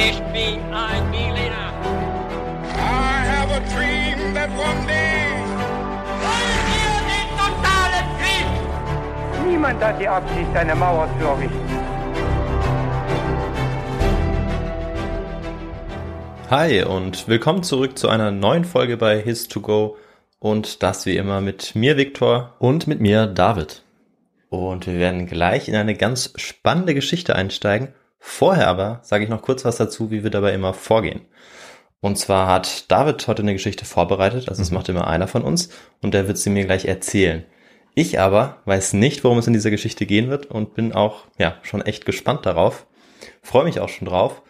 Ich bin ein Berliner. I have a dream that one day. Wollen wir den totalen Krieg? Niemand hat die Absicht, eine Mauer zu errichten. Hi und willkommen zurück zu einer neuen Folge bei His2Go und das wie immer mit mir Viktor Und mit mir David. und wir werden gleich in eine ganz spannende Geschichte einsteigen. Vorher aber sage ich noch kurz was dazu, wie wir dabei immer vorgehen. Und zwar hat David heute eine Geschichte vorbereitet, also das macht immer einer von uns und der wird sie mir gleich erzählen. Ich aber weiß nicht, worum es in dieser Geschichte gehen wird und bin auch ja schon echt gespannt darauf. Freue mich auch schon drauf.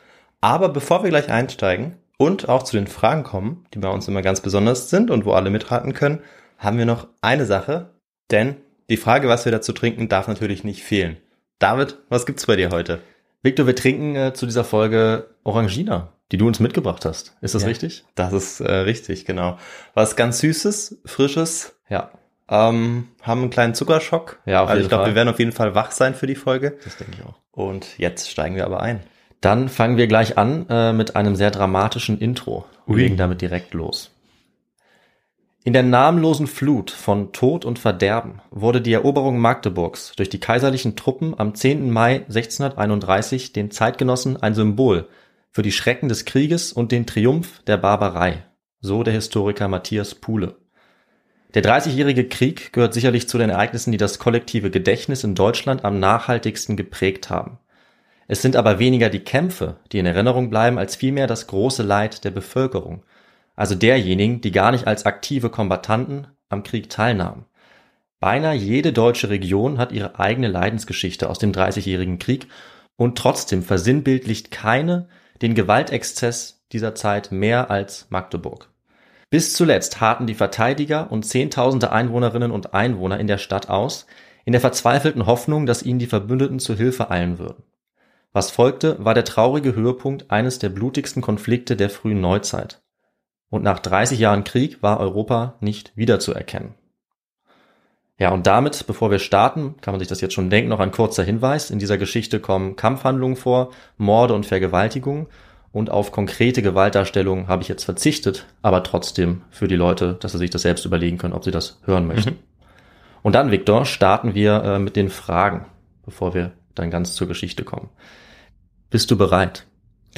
Aber bevor wir gleich einsteigen und auch zu den Fragen kommen, die bei uns immer ganz besonders sind und wo alle mitraten können, haben wir noch eine Sache, denn die Frage, was wir dazu trinken, darf natürlich nicht fehlen. David, was gibt's bei dir heute? Victor, wir trinken äh, zu dieser Folge Orangina, die du uns mitgebracht hast. Ist das Ja. richtig? Das ist äh, richtig, genau. Was ganz Süßes, Frisches, Ja, ähm, haben einen kleinen Zuckerschock. Ja, auf also jeden ich glaube, wir werden auf jeden Fall wach sein für die Folge. das denke ich auch. Und jetzt steigen wir aber ein. Dann fangen wir gleich an äh, mit einem sehr dramatischen Intro und Ui. legen damit direkt los. In der namenlosen Flut von Tod und Verderben wurde die Eroberung Magdeburgs durch die kaiserlichen Truppen am 10. Mai 1631 den Zeitgenossen ein Symbol für die Schrecken des Krieges und den Triumph der Barbarei, so der Historiker Matthias Puhle. Der Dreißigjährige Krieg gehört sicherlich zu den Ereignissen, die das kollektive Gedächtnis in Deutschland am nachhaltigsten geprägt haben. Es sind aber weniger die Kämpfe, die in Erinnerung bleiben, als vielmehr das große Leid der Bevölkerung, also derjenigen, die gar nicht als aktive Kombattanten am Krieg teilnahmen. Beinahe jede deutsche Region hat ihre eigene Leidensgeschichte aus dem Dreißigjährigen Krieg und trotzdem versinnbildlicht keine den Gewaltexzess dieser Zeit mehr als Magdeburg. Bis zuletzt harten die Verteidiger und Zehntausende Einwohnerinnen und Einwohner in der Stadt aus, in der verzweifelten Hoffnung, dass ihnen die Verbündeten zu Hilfe eilen würden. Was folgte, war der traurige Höhepunkt eines der blutigsten Konflikte der frühen Neuzeit. Und nach 30 Jahren Krieg war Europa nicht wiederzuerkennen. Ja, und damit, bevor wir starten, kann man sich das jetzt schon denken, noch ein kurzer Hinweis. In dieser Geschichte kommen Kampfhandlungen vor, Morde und Vergewaltigungen. Und auf konkrete Gewaltdarstellungen habe ich jetzt verzichtet, aber trotzdem für die Leute, dass sie sich das selbst überlegen können, ob sie das hören möchten. Und dann, Viktor, starten wir äh, mit den Fragen, bevor wir dann ganz zur Geschichte kommen. Bist du bereit?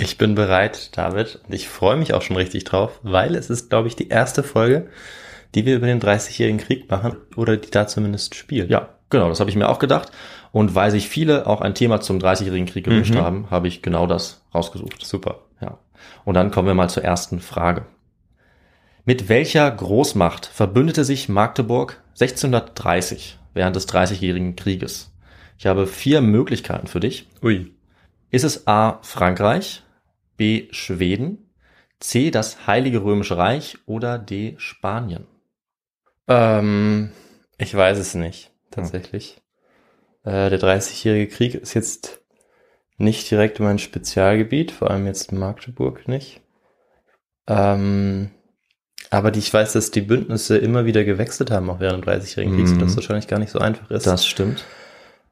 Ich bin bereit, David, und ich freue mich auch schon richtig drauf, weil es ist, glaube ich, die erste Folge, die wir über den 30-jährigen Krieg machen oder die da zumindest spielt. Ja, genau, das habe ich mir auch gedacht. Und weil sich viele auch ein Thema zum Dreißigjährigen Krieg gewünscht Mhm. haben, habe ich genau das rausgesucht. Super. Ja. Und dann kommen wir mal zur ersten Frage. Mit welcher Großmacht verbündete sich Magdeburg 1630 während des Dreißigjährigen Krieges? Ich habe vier Möglichkeiten für dich. Ui. Ist es A. Frankreich, B. Schweden, C. das Heilige Römische Reich oder D. Spanien? Ähm, ich weiß es nicht, tatsächlich. Äh, der 30-jährige Krieg ist jetzt nicht direkt mein Spezialgebiet, vor allem jetzt Magdeburg nicht. Ähm, aber die, ich weiß, dass die Bündnisse immer wieder gewechselt haben, auch während dem 30-jährigen Krieg, Mhm. sodass es wahrscheinlich gar nicht so einfach ist. Das stimmt.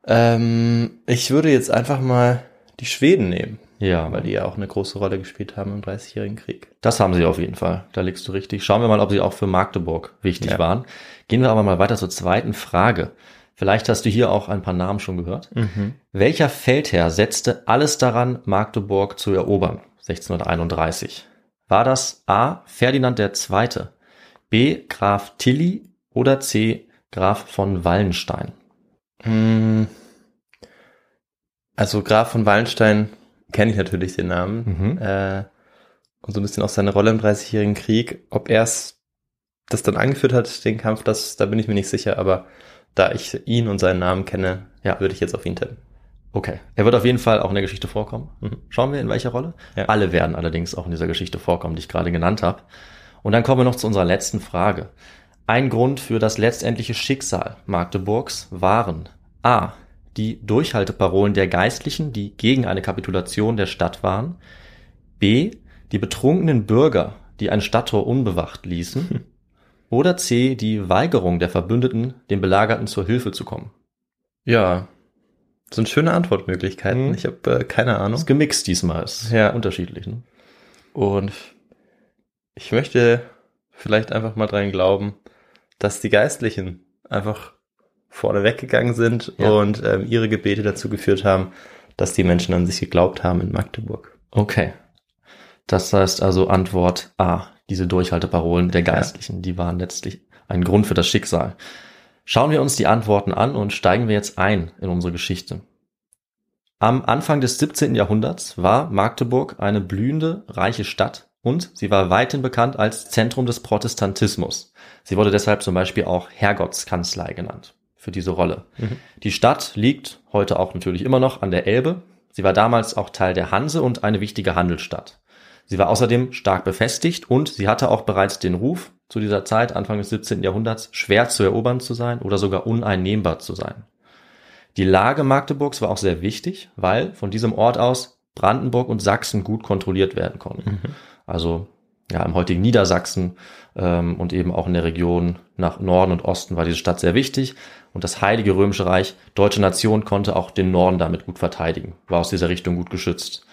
Ähm, ich würde jetzt einfach mal die Schweden nehmen, Ja, weil die ja auch eine große Rolle gespielt haben im 30-jährigen Krieg. Das haben sie auf jeden Fall. Da liegst du richtig. Schauen wir mal, ob sie auch für Magdeburg wichtig Ja. waren. Gehen wir aber mal weiter zur zweiten Frage. Vielleicht hast du hier auch ein paar Namen schon gehört. Welcher Feldherr setzte alles daran, Magdeburg zu erobern? 1631. War das A. Ferdinand II., B. Graf Tilly oder C. Graf von Wallenstein? Mm, Also Graf von Wallenstein kenne ich natürlich den Namen. Mhm. Äh, und so ein bisschen auch seine Rolle im Dreißigjährigen Krieg. Ob er es das dann angeführt hat, den Kampf, das, da bin ich mir nicht sicher, aber da ich ihn und seinen Namen kenne, Ja. würde ich jetzt auf ihn tippen. Okay. Er wird auf jeden Fall auch in der Geschichte vorkommen. Mhm. Schauen wir, in welcher Rolle? Ja. Alle werden allerdings auch in dieser Geschichte vorkommen, die ich gerade genannt habe. Und dann kommen wir noch zu unserer letzten Frage. Ein Grund für das letztendliche Schicksal Magdeburgs waren A. Die Durchhalteparolen der Geistlichen, die gegen eine Kapitulation der Stadt waren. B. Die betrunkenen Bürger, die ein Stadttor unbewacht ließen. Oder C. Die Weigerung der Verbündeten, den Belagerten zur Hilfe zu kommen. Ja, Das sind schöne Antwortmöglichkeiten. Mhm. Ich habe äh, keine Ahnung. Ist gemixt diesmal, ist Ja. unterschiedlich. Ne? Und ich möchte vielleicht einfach mal dran glauben, dass die Geistlichen einfach vorne weggegangen sind Ja. und ähm, ihre Gebete dazu geführt haben, dass die Menschen an sich geglaubt haben in Magdeburg. Okay. Das heißt also Antwort A. Diese Durchhalteparolen der Geistlichen, die waren letztlich ein Grund für das Schicksal. Schauen wir uns die Antworten an und steigen wir jetzt ein in unsere Geschichte. Am Anfang des 17. Jahrhunderts war Magdeburg eine blühende, reiche Stadt und sie war weithin bekannt als Zentrum des Protestantismus. Sie wurde deshalb zum Beispiel auch Herrgottskanzlei genannt für diese Rolle. Die Stadt liegt heute auch natürlich immer noch an der Elbe. Sie war damals auch Teil der Hanse und eine wichtige Handelsstadt. Sie war außerdem stark befestigt und sie hatte auch bereits den Ruf, zu dieser Zeit, Anfang des 17. Jahrhunderts, schwer zu erobern zu sein oder sogar uneinnehmbar zu sein. Die Lage Magdeburgs war auch sehr wichtig, weil von diesem Ort aus Brandenburg und Sachsen gut kontrolliert werden konnten. Also ja, im heutigen Niedersachsen ähm, und eben auch in der Region nach Norden und Osten war diese Stadt sehr wichtig. Und das Heilige Römische Reich, deutsche Nation, konnte auch den Norden damit gut verteidigen, war aus dieser Richtung gut geschützt.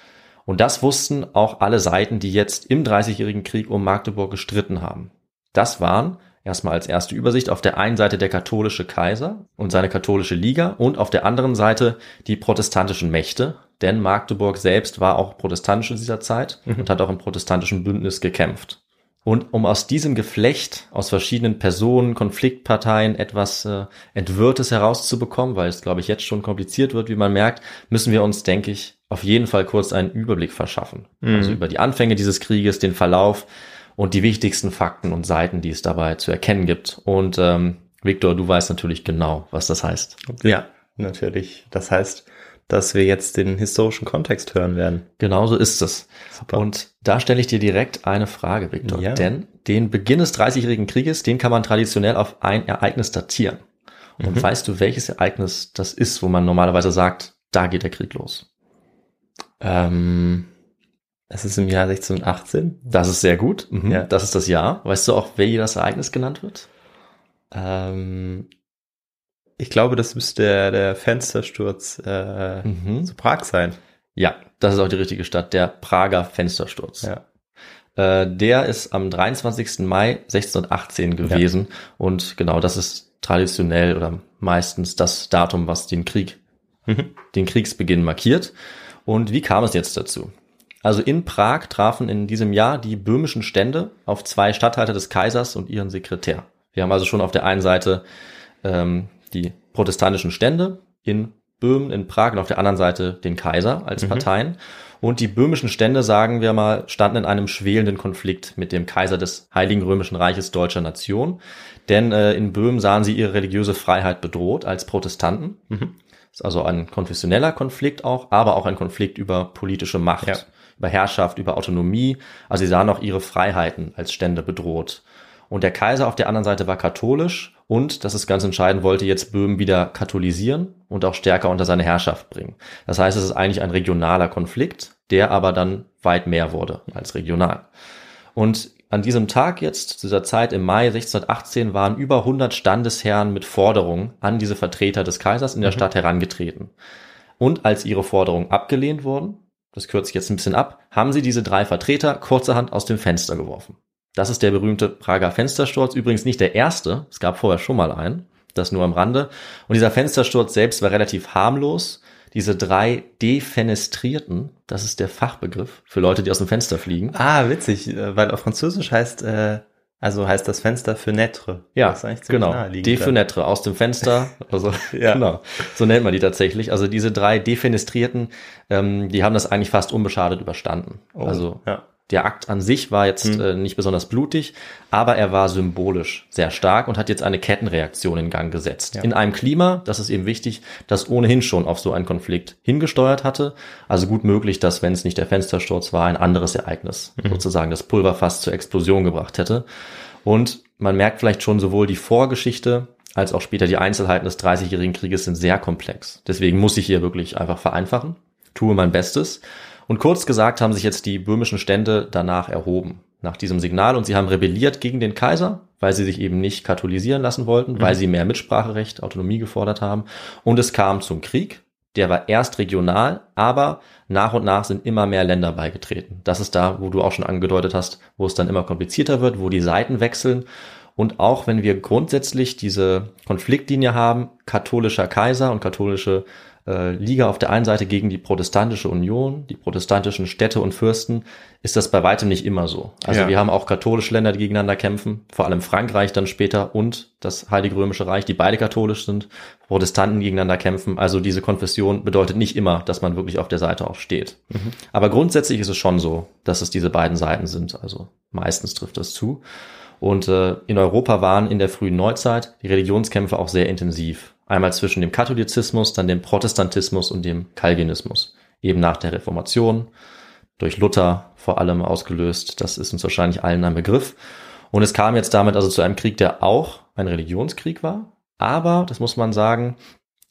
Und das wussten auch alle Seiten, die jetzt im Dreißigjährigen Krieg um Magdeburg gestritten haben. Das waren erstmal als erste Übersicht auf der einen Seite der katholische Kaiser und seine katholische Liga und auf der anderen Seite die protestantischen Mächte, denn Magdeburg selbst war auch protestantisch in dieser Zeit und hat auch im protestantischen Bündnis gekämpft. Und um aus diesem Geflecht aus verschiedenen Personen, Konfliktparteien etwas äh, Entwirrtes herauszubekommen, weil es, glaube ich, jetzt schon kompliziert wird, wie man merkt, müssen wir uns, denke ich, auf jeden Fall kurz einen Überblick verschaffen. Also über die Anfänge dieses Krieges, den Verlauf und die wichtigsten Fakten und Seiten, die es dabei zu erkennen gibt. Und ähm, Victor, du weißt natürlich genau, was das heißt. Ja, natürlich. Das heißt, dass wir jetzt den historischen Kontext hören werden. Genauso ist es. Super. Und da stelle ich dir direkt eine Frage, Victor. Ja. Denn den Beginn des Dreißigjährigen Krieges, den kann man traditionell auf ein Ereignis datieren. Und Mhm. weißt du, welches Ereignis das ist, wo man normalerweise sagt, da geht der Krieg los? Ähm, es ist im Jahr 1618. Das ist sehr gut. Mhm. Ja. Das ist das Jahr. Weißt du auch, wie das Ereignis genannt wird? Ähm, ich glaube, das müsste der, der Fenstersturz äh, Mhm. zu Prag sein. Ja, das ist auch die richtige Stadt, der Prager Fenstersturz. Ja. Äh, der ist am 23. Mai 1618 gewesen und genau das ist traditionell oder meistens das Datum, was den Krieg, Mhm. den Kriegsbeginn markiert. Und wie kam es jetzt dazu? Also in Prag trafen in diesem Jahr die böhmischen Stände auf zwei Statthalter des Kaisers und ihren Sekretär. Wir haben also schon auf der einen Seite ähm, die protestantischen Stände in Böhmen, in Prag und auf der anderen Seite den Kaiser als Parteien. Und die böhmischen Stände, sagen wir mal, standen in einem schwelenden Konflikt mit dem Kaiser des Heiligen Römischen Reiches deutscher Nation. Denn äh, in Böhmen sahen sie ihre religiöse Freiheit bedroht als Protestanten. Ist also ein konfessioneller Konflikt auch, aber auch ein Konflikt über politische Macht, Ja. über Herrschaft, über Autonomie. Also sie sahen auch ihre Freiheiten als Stände bedroht. Und der Kaiser auf der anderen Seite war katholisch und, das ist ganz entscheidend, wollte jetzt Böhmen wieder katholisieren und auch stärker unter seine Herrschaft bringen. Das heißt, es ist eigentlich ein regionaler Konflikt, der aber dann weit mehr wurde als regional. Und an diesem Tag jetzt, zu dieser Zeit im Mai 1618, waren über 100 Standesherren mit Forderungen an diese Vertreter des Kaisers in der Stadt herangetreten. Und als ihre Forderungen abgelehnt wurden, das kürze ich jetzt ein bisschen ab, haben sie diese drei Vertreter kurzerhand aus dem Fenster geworfen. Das ist der berühmte Prager Fenstersturz, übrigens nicht der erste, es gab vorher schon mal einen, das nur am Rande. Und dieser Fenstersturz selbst war relativ harmlos. Diese drei Defenestrierten, das ist der Fachbegriff für Leute, die aus dem Fenster fliegen. Ah, witzig, äh, weil auf Französisch heißt, äh, also heißt das Fenster Fenêtre. Ja, genau. Defenetre aus dem Fenster. Also, Ja. genau. So nennt man die tatsächlich. Also diese drei Defenestrierten, ähm, die haben das eigentlich fast unbeschadet überstanden. Oh, also ja. Der Akt an sich war jetzt Hm. äh, nicht besonders blutig, aber er war symbolisch sehr stark und hat jetzt eine Kettenreaktion in Gang gesetzt. Ja. In einem Klima, das ist eben wichtig, das ohnehin schon auf so einen Konflikt hingesteuert hatte. Also gut möglich, dass, wenn es nicht der Fenstersturz war, ein anderes Ereignis Mhm. sozusagen das Pulverfass zur Explosion gebracht hätte. Und man merkt vielleicht schon sowohl die Vorgeschichte als auch später die Einzelheiten des Dreißigjährigen Krieges sind sehr komplex. Deswegen muss ich hier wirklich einfach vereinfachen, tue mein Bestes. Und kurz gesagt haben sich jetzt die böhmischen Stände danach erhoben, nach diesem Signal, und sie haben rebelliert gegen den Kaiser, weil sie sich eben nicht katholisieren lassen wollten, weil sie mehr Mitspracherecht, Autonomie gefordert haben. Und es kam zum Krieg. der war erst regional, aber nach und nach sind immer mehr Länder beigetreten. Das ist da, wo du auch schon angedeutet hast, wo es dann immer komplizierter wird, wo die Seiten wechseln. Und auch wenn wir grundsätzlich diese Konfliktlinie haben, katholischer Kaiser und katholische äh, Liga auf der einen Seite gegen die protestantische Union, die protestantischen Städte und Fürsten, ist das bei weitem nicht immer so. Also ja. wir haben auch katholische Länder, die gegeneinander kämpfen, vor allem Frankreich dann später und das Heilige Römische Reich, die beide katholisch sind, Protestanten gegeneinander kämpfen. Also diese Konfession bedeutet nicht immer, dass man wirklich auf der Seite auch steht. Mhm. Aber grundsätzlich ist es schon so, dass es diese beiden Seiten sind. Also meistens trifft das zu. Und äh, in Europa waren in der frühen Neuzeit die Religionskämpfe auch sehr intensiv. Einmal zwischen dem Katholizismus, dann dem Protestantismus und dem Calvinismus. Eben nach der Reformation, durch Luther vor allem ausgelöst. Das ist uns wahrscheinlich allen ein Begriff. Und es kam jetzt damit also zu einem Krieg, der auch ein Religionskrieg war, aber, das muss man sagen,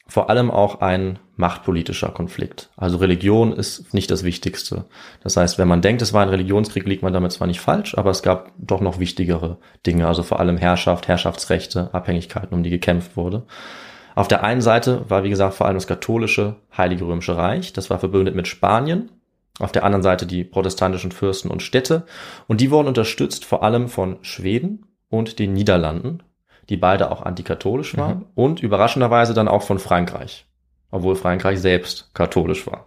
vor allem auch ein machtpolitischer Konflikt. Also Religion ist nicht das Wichtigste. Das heißt, wenn man denkt, es war ein Religionskrieg, liegt man damit zwar nicht falsch, aber es gab doch noch wichtigere Dinge, also vor allem Herrschaft, Herrschaftsrechte, Abhängigkeiten, um die gekämpft wurde. Auf der einen Seite war, wie gesagt, vor allem das katholische Heilige Römische Reich. Das war verbündet mit Spanien. Auf der anderen Seite die protestantischen Fürsten und Städte. Und die wurden unterstützt vor allem von Schweden und den Niederlanden, die beide auch antikatholisch waren. Mhm. Und überraschenderweise dann auch von Frankreich. Obwohl Frankreich selbst katholisch war.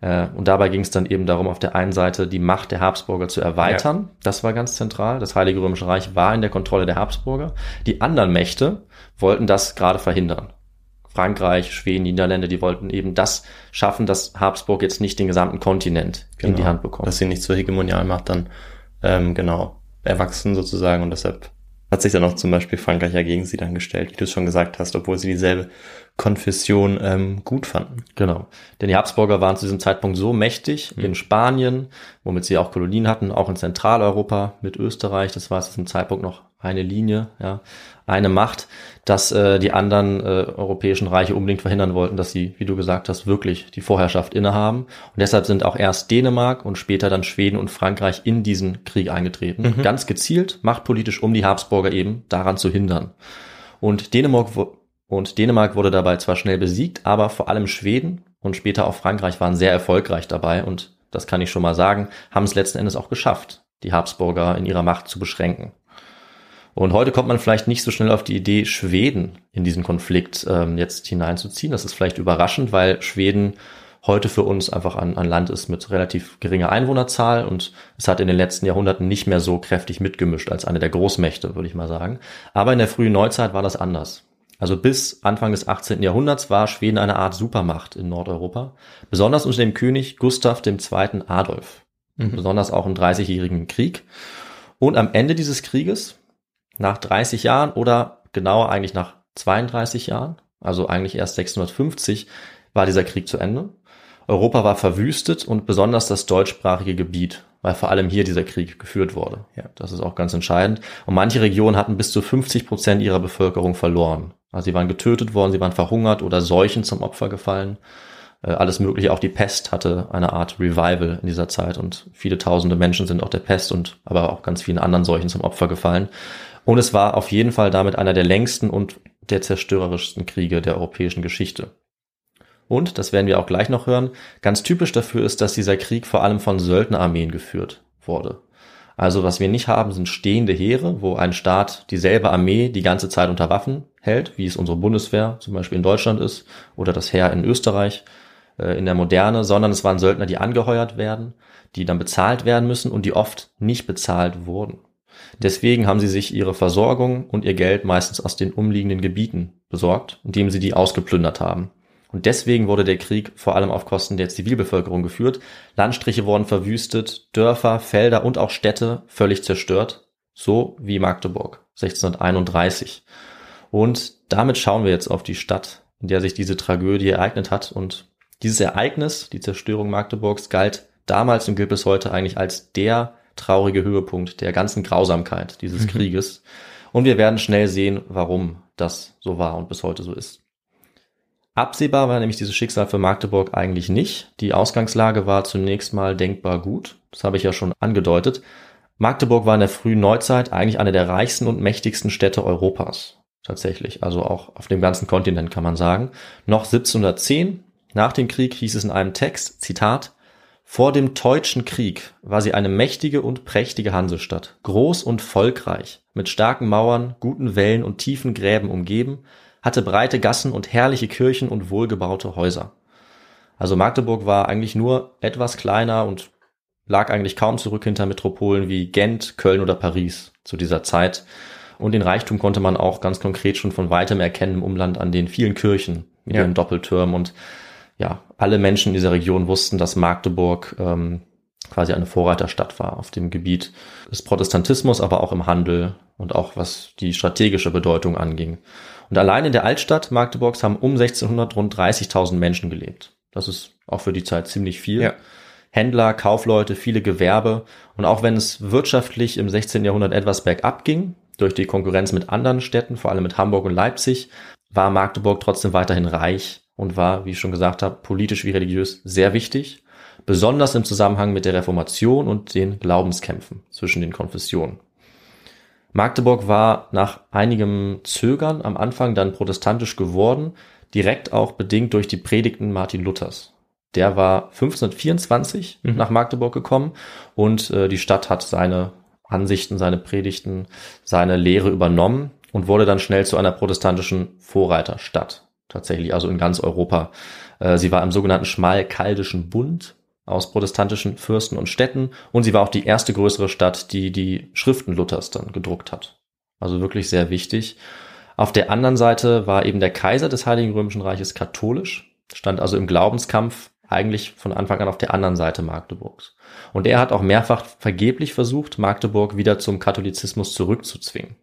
Äh, und dabei ging es dann eben darum, auf der einen Seite die Macht der Habsburger zu erweitern. Ja. Das war ganz zentral. Das Heilige Römische Reich war in der Kontrolle der Habsburger. Die anderen Mächte wollten das gerade verhindern. Frankreich, Schweden, Niederlande, die wollten eben das schaffen, dass Habsburg jetzt nicht den gesamten Kontinent genau, in die genau. Hand bekommt. Dass sie nicht zur Hegemonialmacht dann ähm, genau erwachsen sozusagen und deshalb hat sich dann auch zum Beispiel Frankreich ja gegen sie dann gestellt, wie du es schon gesagt hast, obwohl sie dieselbe Konfession ähm, gut fanden. Genau. Denn die Habsburger waren zu diesem Zeitpunkt so mächtig mhm. in Spanien, womit sie auch Kolonien hatten, auch in Zentraleuropa mit Österreich, das war zu diesem Zeitpunkt noch eine Linie, ja, eine Macht, dass äh, die anderen äh, europäischen Reiche unbedingt verhindern wollten, dass sie, wie du gesagt hast, wirklich die Vorherrschaft innehaben. Und deshalb sind auch erst Dänemark und später dann Schweden und Frankreich in diesen Krieg eingetreten. Mhm. Ganz gezielt, machtpolitisch, um die Habsburger eben daran zu hindern. Und Dänemark, und Dänemark wurde dabei zwar schnell besiegt, aber vor allem Schweden und später auch Frankreich waren sehr erfolgreich dabei und das kann ich schon mal sagen, haben es letzten Endes auch geschafft, die Habsburger in ihrer Macht zu beschränken. Und heute kommt man vielleicht nicht so schnell auf die Idee, Schweden in diesen Konflikt ähm, jetzt hineinzuziehen. Das ist vielleicht überraschend, weil Schweden heute für uns einfach ein, ein Land ist mit relativ geringer Einwohnerzahl und es hat in den letzten Jahrhunderten nicht mehr so kräftig mitgemischt als eine der Großmächte, würde ich mal sagen. Aber in der frühen Neuzeit war das anders. Also bis Anfang des 18. Jahrhunderts war Schweden eine Art Supermacht in Nordeuropa, besonders unter dem König Gustav II. Adolf, mhm. besonders auch im Dreißigjährigen Krieg. Und am Ende dieses Krieges, nach 30 Jahren oder genauer eigentlich nach 32 Jahren, also eigentlich erst 650, war dieser Krieg zu Ende. Europa war verwüstet und besonders das deutschsprachige Gebiet, weil vor allem hier dieser Krieg geführt wurde. Ja, das ist auch ganz entscheidend. Und manche Regionen hatten bis zu 50 Prozent ihrer Bevölkerung verloren. Also sie waren getötet worden, sie waren verhungert oder Seuchen zum Opfer gefallen. Äh, alles Mögliche, auch die Pest hatte eine Art Revival in dieser Zeit und viele tausende Menschen sind auch der Pest und aber auch ganz vielen anderen Seuchen zum Opfer gefallen. Und es war auf jeden Fall damit einer der längsten und der zerstörerischsten Kriege der europäischen Geschichte. Und, das werden wir auch gleich noch hören, ganz typisch dafür ist, dass dieser Krieg vor allem von Söldnerarmeen geführt wurde. Also was wir nicht haben, sind stehende Heere, wo ein Staat dieselbe Armee die ganze Zeit unter Waffen hält, wie es unsere Bundeswehr zum Beispiel in Deutschland ist oder das Heer in Österreich äh, in der Moderne, sondern es waren Söldner, die angeheuert werden, die dann bezahlt werden müssen und die oft nicht bezahlt wurden. Deswegen haben sie sich ihre Versorgung und ihr Geld meistens aus den umliegenden Gebieten besorgt, indem sie die ausgeplündert haben. Und deswegen wurde der Krieg vor allem auf Kosten der Zivilbevölkerung geführt. Landstriche wurden verwüstet, Dörfer, Felder und auch Städte völlig zerstört, so wie Magdeburg 1631. Und damit schauen wir jetzt auf die Stadt, in der sich diese Tragödie ereignet hat. Und dieses Ereignis, die Zerstörung Magdeburgs, galt damals und gilt bis heute eigentlich als der traurige Höhepunkt der ganzen Grausamkeit dieses mhm. Krieges. Und wir werden schnell sehen, warum das so war und bis heute so ist. Absehbar war nämlich dieses Schicksal für Magdeburg eigentlich nicht. Die Ausgangslage war zunächst mal denkbar gut. Das habe ich ja schon angedeutet. Magdeburg war in der frühen Neuzeit eigentlich eine der reichsten und mächtigsten Städte Europas. Tatsächlich. Also auch auf dem ganzen Kontinent kann man sagen. Noch 1710 Nach dem Krieg hieß es in einem Text, Zitat, vor dem Teutschen Krieg war sie eine mächtige und prächtige Hansestadt, groß und volkreich, mit starken Mauern, guten Wällen und tiefen Gräben umgeben, hatte breite Gassen und herrliche Kirchen und wohlgebaute Häuser. Also Magdeburg war eigentlich nur etwas kleiner und lag eigentlich kaum zurück hinter Metropolen wie Gent, Köln oder Paris zu dieser Zeit. Und den Reichtum konnte man auch ganz konkret schon von weitem erkennen im Umland an den vielen Kirchen mit Ja. ihren Doppeltürmen und ja, alle Menschen in dieser Region wussten, dass Magdeburg ähm, quasi eine Vorreiterstadt war auf dem Gebiet des Protestantismus, aber auch im Handel und auch was die strategische Bedeutung anging. Und allein in der Altstadt Magdeburgs haben um 1600 rund 30.000 Menschen gelebt. Das ist auch für die Zeit ziemlich viel. Ja. Händler, Kaufleute, viele Gewerbe. Und auch wenn es wirtschaftlich im 16. Jahrhundert etwas bergab ging, durch die Konkurrenz mit anderen Städten, vor allem mit Hamburg und Leipzig, war Magdeburg trotzdem weiterhin reich und war, wie ich schon gesagt habe, politisch wie religiös sehr wichtig, besonders im Zusammenhang mit der Reformation und den Glaubenskämpfen zwischen den Konfessionen. Magdeburg war nach einigem Zögern am Anfang dann protestantisch geworden, direkt auch bedingt durch die Predigten Martin Luthers. Der war 1524 Mhm. nach Magdeburg gekommen und äh, die Stadt hat seine Ansichten, seine Predigten, seine Lehre übernommen und wurde dann schnell zu einer protestantischen Vorreiterstadt. Tatsächlich, also in ganz Europa. Äh, sie war im sogenannten Schmalkaldischen Bund aus protestantischen Fürsten und Städten und sie war auch die erste größere Stadt, die die Schriften Luthers dann gedruckt hat. Also wirklich sehr wichtig. Auf der anderen Seite war eben der Kaiser des Heiligen Römischen Reiches katholisch, stand also im Glaubenskampf eigentlich von Anfang an auf der anderen Seite Magdeburgs. Und er hat auch mehrfach vergeblich versucht, Magdeburg wieder zum Katholizismus zurückzuzwingen.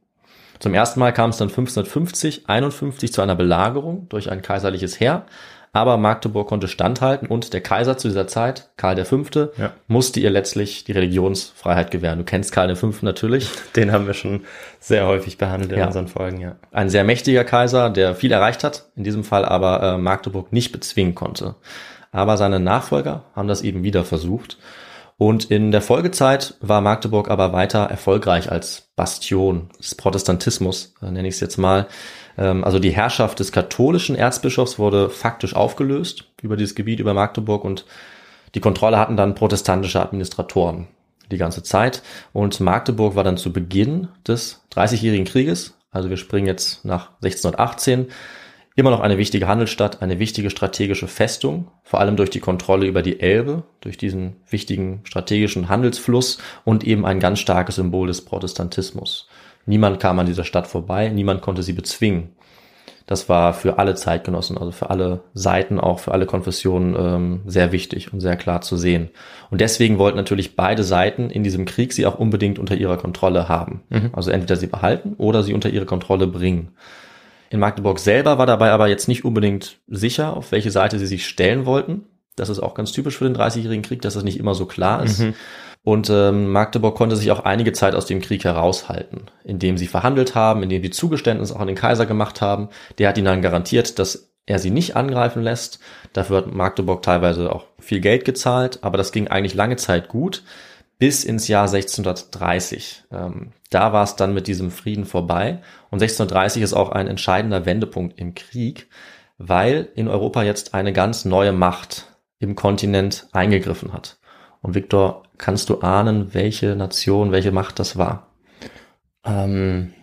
Zum ersten Mal kam es dann 1550, 51 zu einer Belagerung durch ein kaiserliches Heer, aber Magdeburg konnte standhalten und der Kaiser zu dieser Zeit, Karl V., Ja. musste ihr letztlich die Religionsfreiheit gewähren. Du kennst Karl V. natürlich. Den haben wir schon sehr häufig behandelt in Ja. unseren Folgen, ja. Ein sehr mächtiger Kaiser, der viel erreicht hat, in diesem Fall aber äh, Magdeburg nicht bezwingen konnte. Aber seine Nachfolger haben das eben wieder versucht. Und in der Folgezeit war Magdeburg aber weiter erfolgreich als Bastion des Protestantismus, äh, nenne ich es jetzt mal. Ähm, also die Herrschaft des katholischen Erzbischofs wurde faktisch aufgelöst über dieses Gebiet, über Magdeburg und die Kontrolle hatten dann protestantische Administratoren die ganze Zeit. Und Magdeburg war dann zu Beginn des Dreißigjährigen Krieges, also wir springen jetzt nach 1618, immer noch eine wichtige Handelsstadt, eine wichtige strategische Festung, vor allem durch die Kontrolle über die Elbe, durch diesen wichtigen strategischen Handelsfluss und eben ein ganz starkes Symbol des Protestantismus. Niemand kam an dieser Stadt vorbei, niemand konnte sie bezwingen. Das war für alle Zeitgenossen, also für alle Seiten, auch für alle Konfessionen ähm, sehr wichtig und sehr klar zu sehen. Und deswegen wollten natürlich beide Seiten in diesem Krieg sie auch unbedingt unter ihrer Kontrolle haben. Also entweder sie behalten oder sie unter ihre Kontrolle bringen. In Magdeburg selber war dabei aber jetzt nicht unbedingt sicher, auf welche Seite sie sich stellen wollten. Das ist auch ganz typisch für den Dreißigjährigen Krieg, dass das nicht immer so klar ist. Und ähm, Magdeburg konnte sich auch einige Zeit aus dem Krieg heraushalten, indem sie verhandelt haben, indem sie Zugeständnisse auch an den Kaiser gemacht haben. Der hat ihnen dann garantiert, dass er sie nicht angreifen lässt. Dafür hat Magdeburg teilweise auch viel Geld gezahlt, aber das ging eigentlich lange Zeit gut, bis ins Jahr 1630. Ähm, da war es dann mit diesem Frieden vorbei. Und 1630 ist auch ein entscheidender Wendepunkt im Krieg, weil in Europa jetzt eine ganz neue Macht im Kontinent eingegriffen hat. Und Viktor, kannst du ahnen, welche Nation, welche Macht das war? Ähm,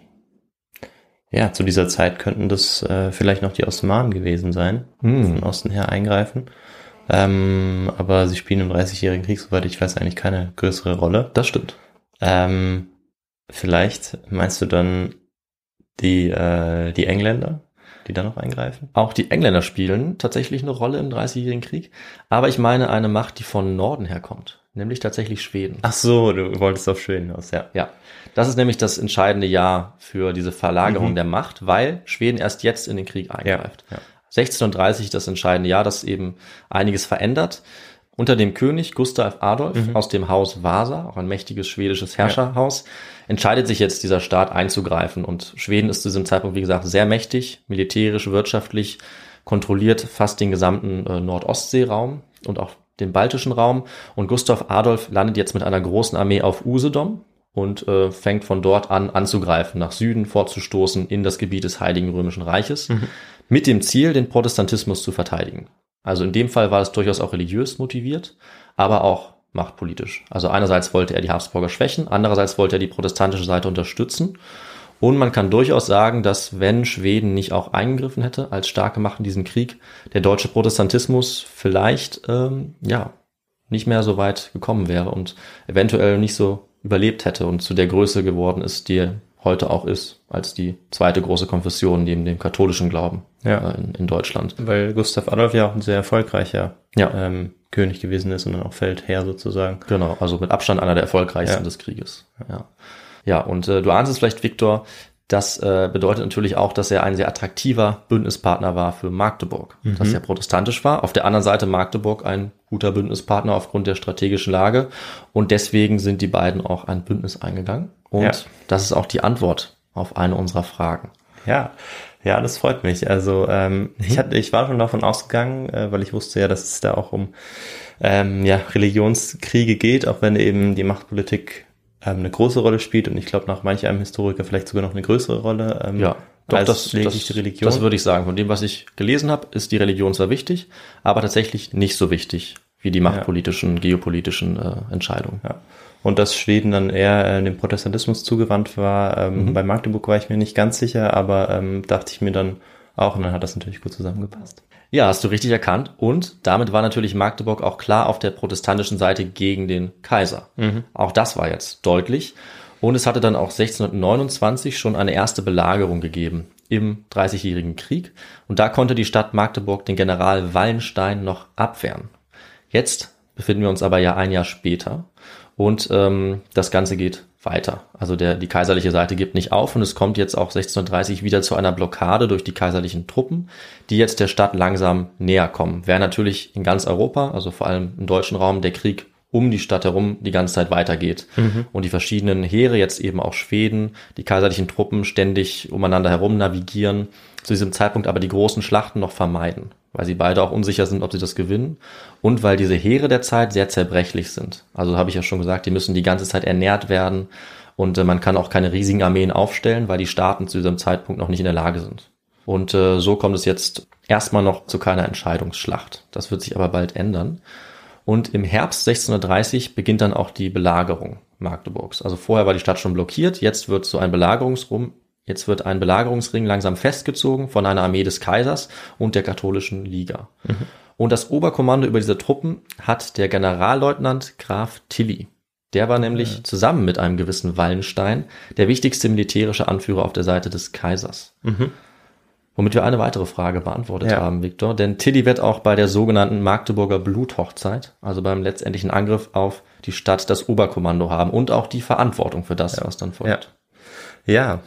ja, zu dieser Zeit könnten das äh, vielleicht noch die Osmanen gewesen sein, Hm. von Osten her eingreifen. Ähm, aber sie spielen im Dreißigjährigen Krieg, soweit ich weiß, eigentlich keine größere Rolle. Das stimmt. Ähm, vielleicht meinst du dann die, äh, die Engländer, die da noch eingreifen? Auch die Engländer spielen tatsächlich eine Rolle im Dreißigjährigen Krieg. Aber ich meine eine Macht, die von Norden herkommt. Nämlich tatsächlich Schweden. Ach so, du wolltest auf Schweden aus, ja. Ja, das ist nämlich das entscheidende Jahr für diese Verlagerung Mhm. der Macht, weil Schweden erst jetzt in den Krieg eingreift. ja. 1630 das entscheidende Jahr, das eben einiges verändert. Unter dem König Gustav Adolf Mhm. aus dem Haus Vasa, auch ein mächtiges schwedisches Herrscherhaus, entscheidet sich jetzt dieser Staat einzugreifen. Und Schweden ist zu diesem Zeitpunkt, wie gesagt, sehr mächtig, militärisch, wirtschaftlich, kontrolliert fast den gesamten äh, Nordostseeraum und auch den baltischen Raum. Und Gustav Adolf landet jetzt mit einer großen Armee auf Usedom und äh, fängt von dort an anzugreifen, nach Süden vorzustoßen in das Gebiet des Heiligen Römischen Reiches, mit dem Ziel, den Protestantismus zu verteidigen. Also in dem Fall war es durchaus auch religiös motiviert, aber auch machtpolitisch. Also einerseits wollte er die Habsburger schwächen, andererseits wollte er die protestantische Seite unterstützen. Und man kann durchaus sagen, dass wenn Schweden nicht auch eingegriffen hätte als starke Macht in diesem Krieg, der deutsche Protestantismus vielleicht ähm, ja nicht mehr so weit gekommen wäre und eventuell nicht so überlebt hätte und zu der Größe geworden ist, die heute auch ist, als die zweite große Konfession neben dem katholischen Glauben Ja. äh, in, in Deutschland. Weil Gustav Adolf ja auch ein sehr erfolgreicher Ja. ähm, König gewesen ist und dann auch Feldherr sozusagen. Genau, also mit Abstand einer der erfolgreichsten Ja. des Krieges. Ja, ja und äh, du ahnst es vielleicht, Viktor, das äh, bedeutet natürlich auch, dass er ein sehr attraktiver Bündnispartner war für Magdeburg, dass er protestantisch war. Auf der anderen Seite Magdeburg ein guter Bündnispartner aufgrund der strategischen Lage und deswegen sind die beiden auch ein Bündnis eingegangen. Und Ja. das ist auch die Antwort auf eine unserer Fragen. Ja, ja, das freut mich. Also ähm, Mhm. ich hatte, ich war schon davon ausgegangen, äh, weil ich wusste ja, dass es da auch um ähm, ja, Religionskriege geht, auch wenn eben die Machtpolitik ähm, eine große Rolle spielt und ich glaube nach manch einem Historiker vielleicht sogar noch eine größere Rolle. Ähm, Ja, doch, als das, lediglich das, die Religion. das würde ich sagen. Von dem, was ich gelesen habe, ist die Religion zwar wichtig, aber tatsächlich nicht so wichtig wie die machtpolitischen, geopolitischen äh, Entscheidungen. Ja. Und dass Schweden dann eher äh, dem Protestantismus zugewandt war. Ähm, Mhm. Bei Magdeburg war ich mir nicht ganz sicher, aber ähm, dachte ich mir dann auch und dann hat das natürlich gut zusammengepasst. Ja, hast du richtig erkannt. Und damit war natürlich Magdeburg auch klar auf der protestantischen Seite gegen den Kaiser. Auch das war jetzt deutlich. Und es hatte dann auch 1629 schon eine erste Belagerung gegeben im Dreißigjährigen Krieg. Und da konnte die Stadt Magdeburg den General Wallenstein noch abwehren. Jetzt befinden wir uns aber ja ein Jahr später und ähm, das Ganze geht weiter. Also der, die kaiserliche Seite gibt nicht auf und es kommt jetzt auch 1630 wieder zu einer Blockade durch die kaiserlichen Truppen, die jetzt der Stadt langsam näher kommen. Wäre natürlich in ganz Europa, also vor allem im deutschen Raum, der Krieg um die Stadt herum die ganze Zeit weitergeht. Und die verschiedenen Heere, jetzt eben auch Schweden, die kaiserlichen Truppen ständig umeinander herum navigieren, zu diesem Zeitpunkt aber die großen Schlachten noch vermeiden, weil sie beide auch unsicher sind, ob sie das gewinnen und weil diese Heere der Zeit sehr zerbrechlich sind. Also habe ich ja schon gesagt, die müssen die ganze Zeit ernährt werden und äh, man kann auch keine riesigen Armeen aufstellen, weil die Staaten zu diesem Zeitpunkt noch nicht in der Lage sind. Und äh, so kommt es jetzt erstmal noch zu keiner Entscheidungsschlacht. Das wird sich aber bald ändern. Und im Herbst 1630 beginnt dann auch die Belagerung Magdeburgs. Also vorher war die Stadt schon blockiert, jetzt wird so ein Belagerungsrum, jetzt wird ein Belagerungsring langsam festgezogen von einer Armee des Kaisers und der katholischen Liga. Und das Oberkommando über diese Truppen hat der Generalleutnant Graf Tilly. Der war nämlich zusammen mit einem gewissen Wallenstein der wichtigste militärische Anführer auf der Seite des Kaisers. Womit wir eine weitere Frage beantwortet Ja. haben, Viktor. Denn Tilly wird auch bei der sogenannten Magdeburger Bluthochzeit, also beim letztendlichen Angriff auf die Stadt, das Oberkommando haben und auch die Verantwortung für das, was dann folgt. Ja,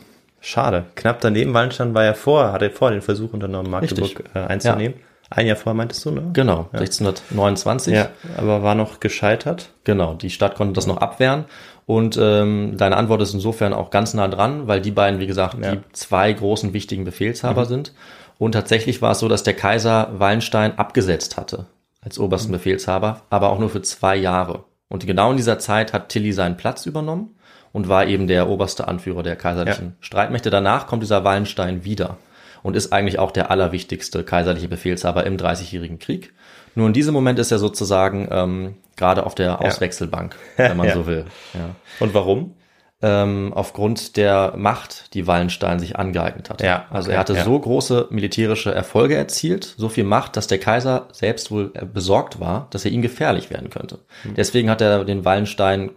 schade. Knapp daneben, Wallenstein war ja vor, hatte vor den Versuch unternommen, Magdeburg Richtig. äh, einzunehmen. Ein Jahr vorher meintest du, ne? Genau, 1629. Ja, aber war noch gescheitert. Genau, die Stadt konnte das noch abwehren. Und ähm, deine Antwort ist insofern auch ganz nah dran, weil die beiden, wie gesagt, Ja. die zwei großen wichtigen Befehlshaber sind. Und tatsächlich war es so, dass der Kaiser Wallenstein abgesetzt hatte als obersten Befehlshaber, aber auch nur für zwei Jahre. Und genau in dieser Zeit hat Tilly seinen Platz übernommen und war eben der oberste Anführer der kaiserlichen Streitmächte. Danach kommt dieser Wallenstein wieder und ist eigentlich auch der allerwichtigste kaiserliche Befehlshaber im Dreißigjährigen Krieg. Nur in diesem Moment ist er sozusagen ähm, gerade auf der Auswechselbank, wenn man Ja. so will. Ja. Und warum? Ähm, aufgrund der Macht, die Wallenstein sich angeeignet hat. Ja, also okay, er hatte ja. so große militärische Erfolge erzielt, so viel Macht, dass der Kaiser selbst wohl äh, besorgt war, dass er ihm gefährlich werden könnte. Hm. Deswegen hat er den Wallenstein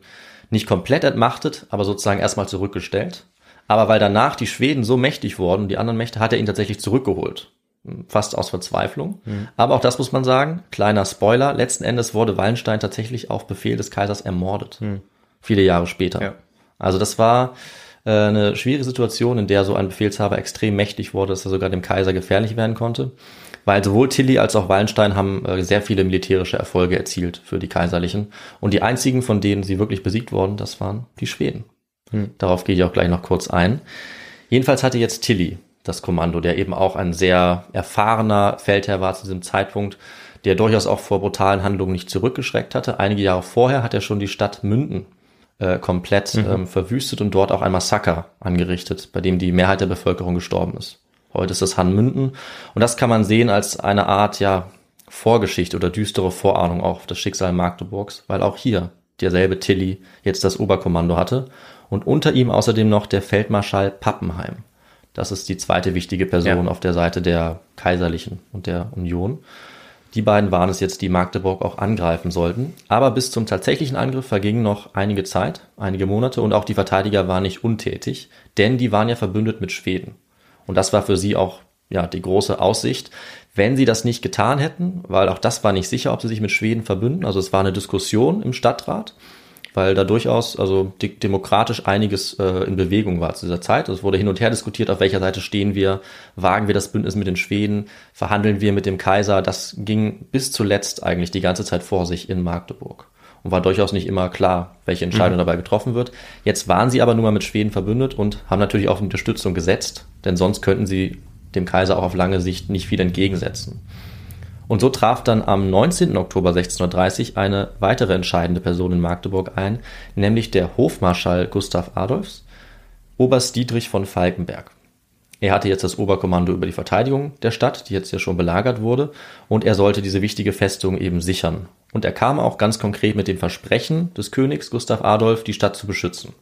nicht komplett entmachtet, aber sozusagen erstmal zurückgestellt. Aber weil danach die Schweden so mächtig wurden, die anderen Mächte, hat er ihn tatsächlich zurückgeholt. Fast aus Verzweiflung. Hm. Aber auch das muss man sagen, kleiner Spoiler, letzten Endes wurde Wallenstein tatsächlich auf Befehl des Kaisers ermordet. Viele Jahre später. Hm. Ja. Also das war äh, eine schwierige Situation, in der so ein Befehlshaber extrem mächtig wurde, dass er sogar dem Kaiser gefährlich werden konnte. Weil sowohl Tilly als auch Wallenstein haben äh, sehr viele militärische Erfolge erzielt für die Kaiserlichen. Und die einzigen, von denen sie wirklich besiegt wurden, das waren die Schweden. Darauf gehe ich auch gleich noch kurz ein. Jedenfalls hatte jetzt Tilly das Kommando, der eben auch ein sehr erfahrener Feldherr war zu diesem Zeitpunkt, der durchaus auch vor brutalen Handlungen nicht zurückgeschreckt hatte. Einige Jahre vorher hat er schon die Stadt Münden äh, komplett ähm, verwüstet und dort auch ein Massaker angerichtet, bei dem die Mehrheit der Bevölkerung gestorben ist. Heute ist das Hanmünden und das kann man sehen als eine Art, ja, Vorgeschichte oder düstere Vorahnung auch auf das Schicksal Magdeburgs, weil auch hier derselbe Tilly jetzt das Oberkommando hatte und unter ihm außerdem noch der Feldmarschall Pappenheim. Das ist die zweite wichtige Person ja. auf der Seite der Kaiserlichen und der Union. Die beiden waren es jetzt, die Magdeburg auch angreifen sollten. Aber bis zum tatsächlichen Angriff verging noch einige Zeit, einige Monate und auch die Verteidiger waren nicht untätig, denn die waren ja verbündet mit Schweden. Und das war für sie auch ja, die große Aussicht. Wenn sie das nicht getan hätten, weil auch das war nicht sicher, ob sie sich mit Schweden verbünden, also es war eine Diskussion im Stadtrat, weil da durchaus also demokratisch einiges äh, in Bewegung war zu dieser Zeit. Es wurde hin und her diskutiert, auf welcher Seite stehen wir, wagen wir das Bündnis mit den Schweden, verhandeln wir mit dem Kaiser. Das ging bis zuletzt eigentlich die ganze Zeit vor sich in Magdeburg und war durchaus nicht immer klar, welche Entscheidung mhm. dabei getroffen wird. Jetzt waren sie aber nun mal mit Schweden verbündet und haben natürlich auf Unterstützung gesetzt, denn sonst könnten sie dem Kaiser auch auf lange Sicht nicht viel entgegensetzen. Und so traf dann am 19. Oktober 1630 eine weitere entscheidende Person in Magdeburg ein, nämlich der Hofmarschall Gustav Adolfs, Oberst Dietrich von Falkenberg. Er hatte jetzt das Oberkommando über die Verteidigung der Stadt, die jetzt ja schon belagert wurde, und er sollte diese wichtige Festung eben sichern. Und er kam auch ganz konkret mit dem Versprechen des Königs Gustav Adolf, die Stadt zu beschützen.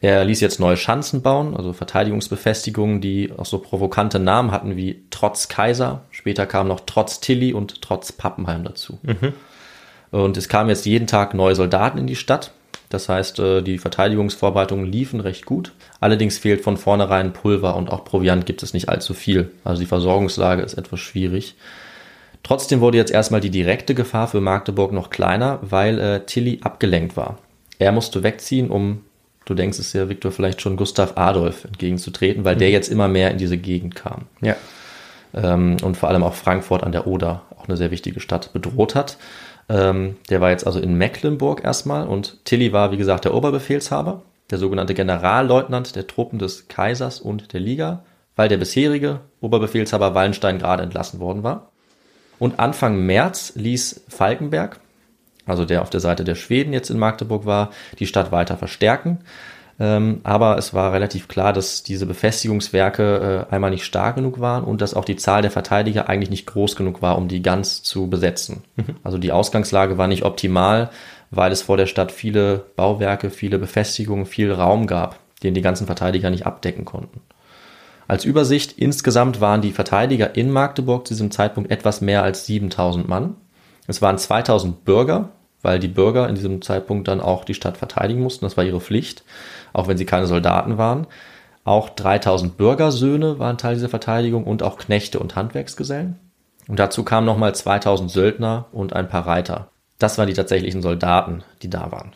Er ließ jetzt neue Schanzen bauen, also Verteidigungsbefestigungen, die auch so provokante Namen hatten wie Trotz Kaiser. Später kam noch Trotz Tilly und Trotz Pappenheim dazu. Mhm. Und es kamen jetzt jeden Tag neue Soldaten in die Stadt. Das heißt, äh, die Verteidigungsvorbereitungen liefen recht gut. Allerdings fehlt von vornherein Pulver und auch Proviant gibt es nicht allzu viel. Also die Versorgungslage ist etwas schwierig. Trotzdem wurde jetzt erstmal die direkte Gefahr für Magdeburg noch kleiner, weil äh, Tilly abgelenkt war. Er musste wegziehen, um du denkst es ja, Viktor, vielleicht schon Gustav Adolf entgegenzutreten, weil mhm. der jetzt immer mehr in diese Gegend kam. Ja. Ähm, und vor allem auch Frankfurt an der Oder, auch eine sehr wichtige Stadt, bedroht hat. Ähm, der war jetzt also in Mecklenburg erstmal und Tilly war, wie gesagt, der Oberbefehlshaber, der sogenannte Generalleutnant der Truppen des Kaisers und der Liga, weil der bisherige Oberbefehlshaber Wallenstein gerade entlassen worden war. Und Anfang März ließ Falkenberg, also der auf der Seite der Schweden jetzt in Magdeburg war, die Stadt weiter verstärken. Ähm, aber es war relativ klar, dass diese Befestigungswerke äh, einmal nicht stark genug waren und dass auch die Zahl der Verteidiger eigentlich nicht groß genug war, um die ganz zu besetzen. Mhm. Also die Ausgangslage war nicht optimal, weil es vor der Stadt viele Bauwerke, viele Befestigungen, viel Raum gab, den die ganzen Verteidiger nicht abdecken konnten. Als Übersicht, insgesamt waren die Verteidiger in Magdeburg zu diesem Zeitpunkt etwas mehr als 7000 Mann. Es waren 2000 Bürger, weil die Bürger in diesem Zeitpunkt dann auch die Stadt verteidigen mussten. Das war ihre Pflicht, auch wenn sie keine Soldaten waren. Auch 3000 Bürgersöhne waren Teil dieser Verteidigung und auch Knechte und Handwerksgesellen. Und dazu kamen nochmal 2000 Söldner und ein paar Reiter. Das waren die tatsächlichen Soldaten, die da waren.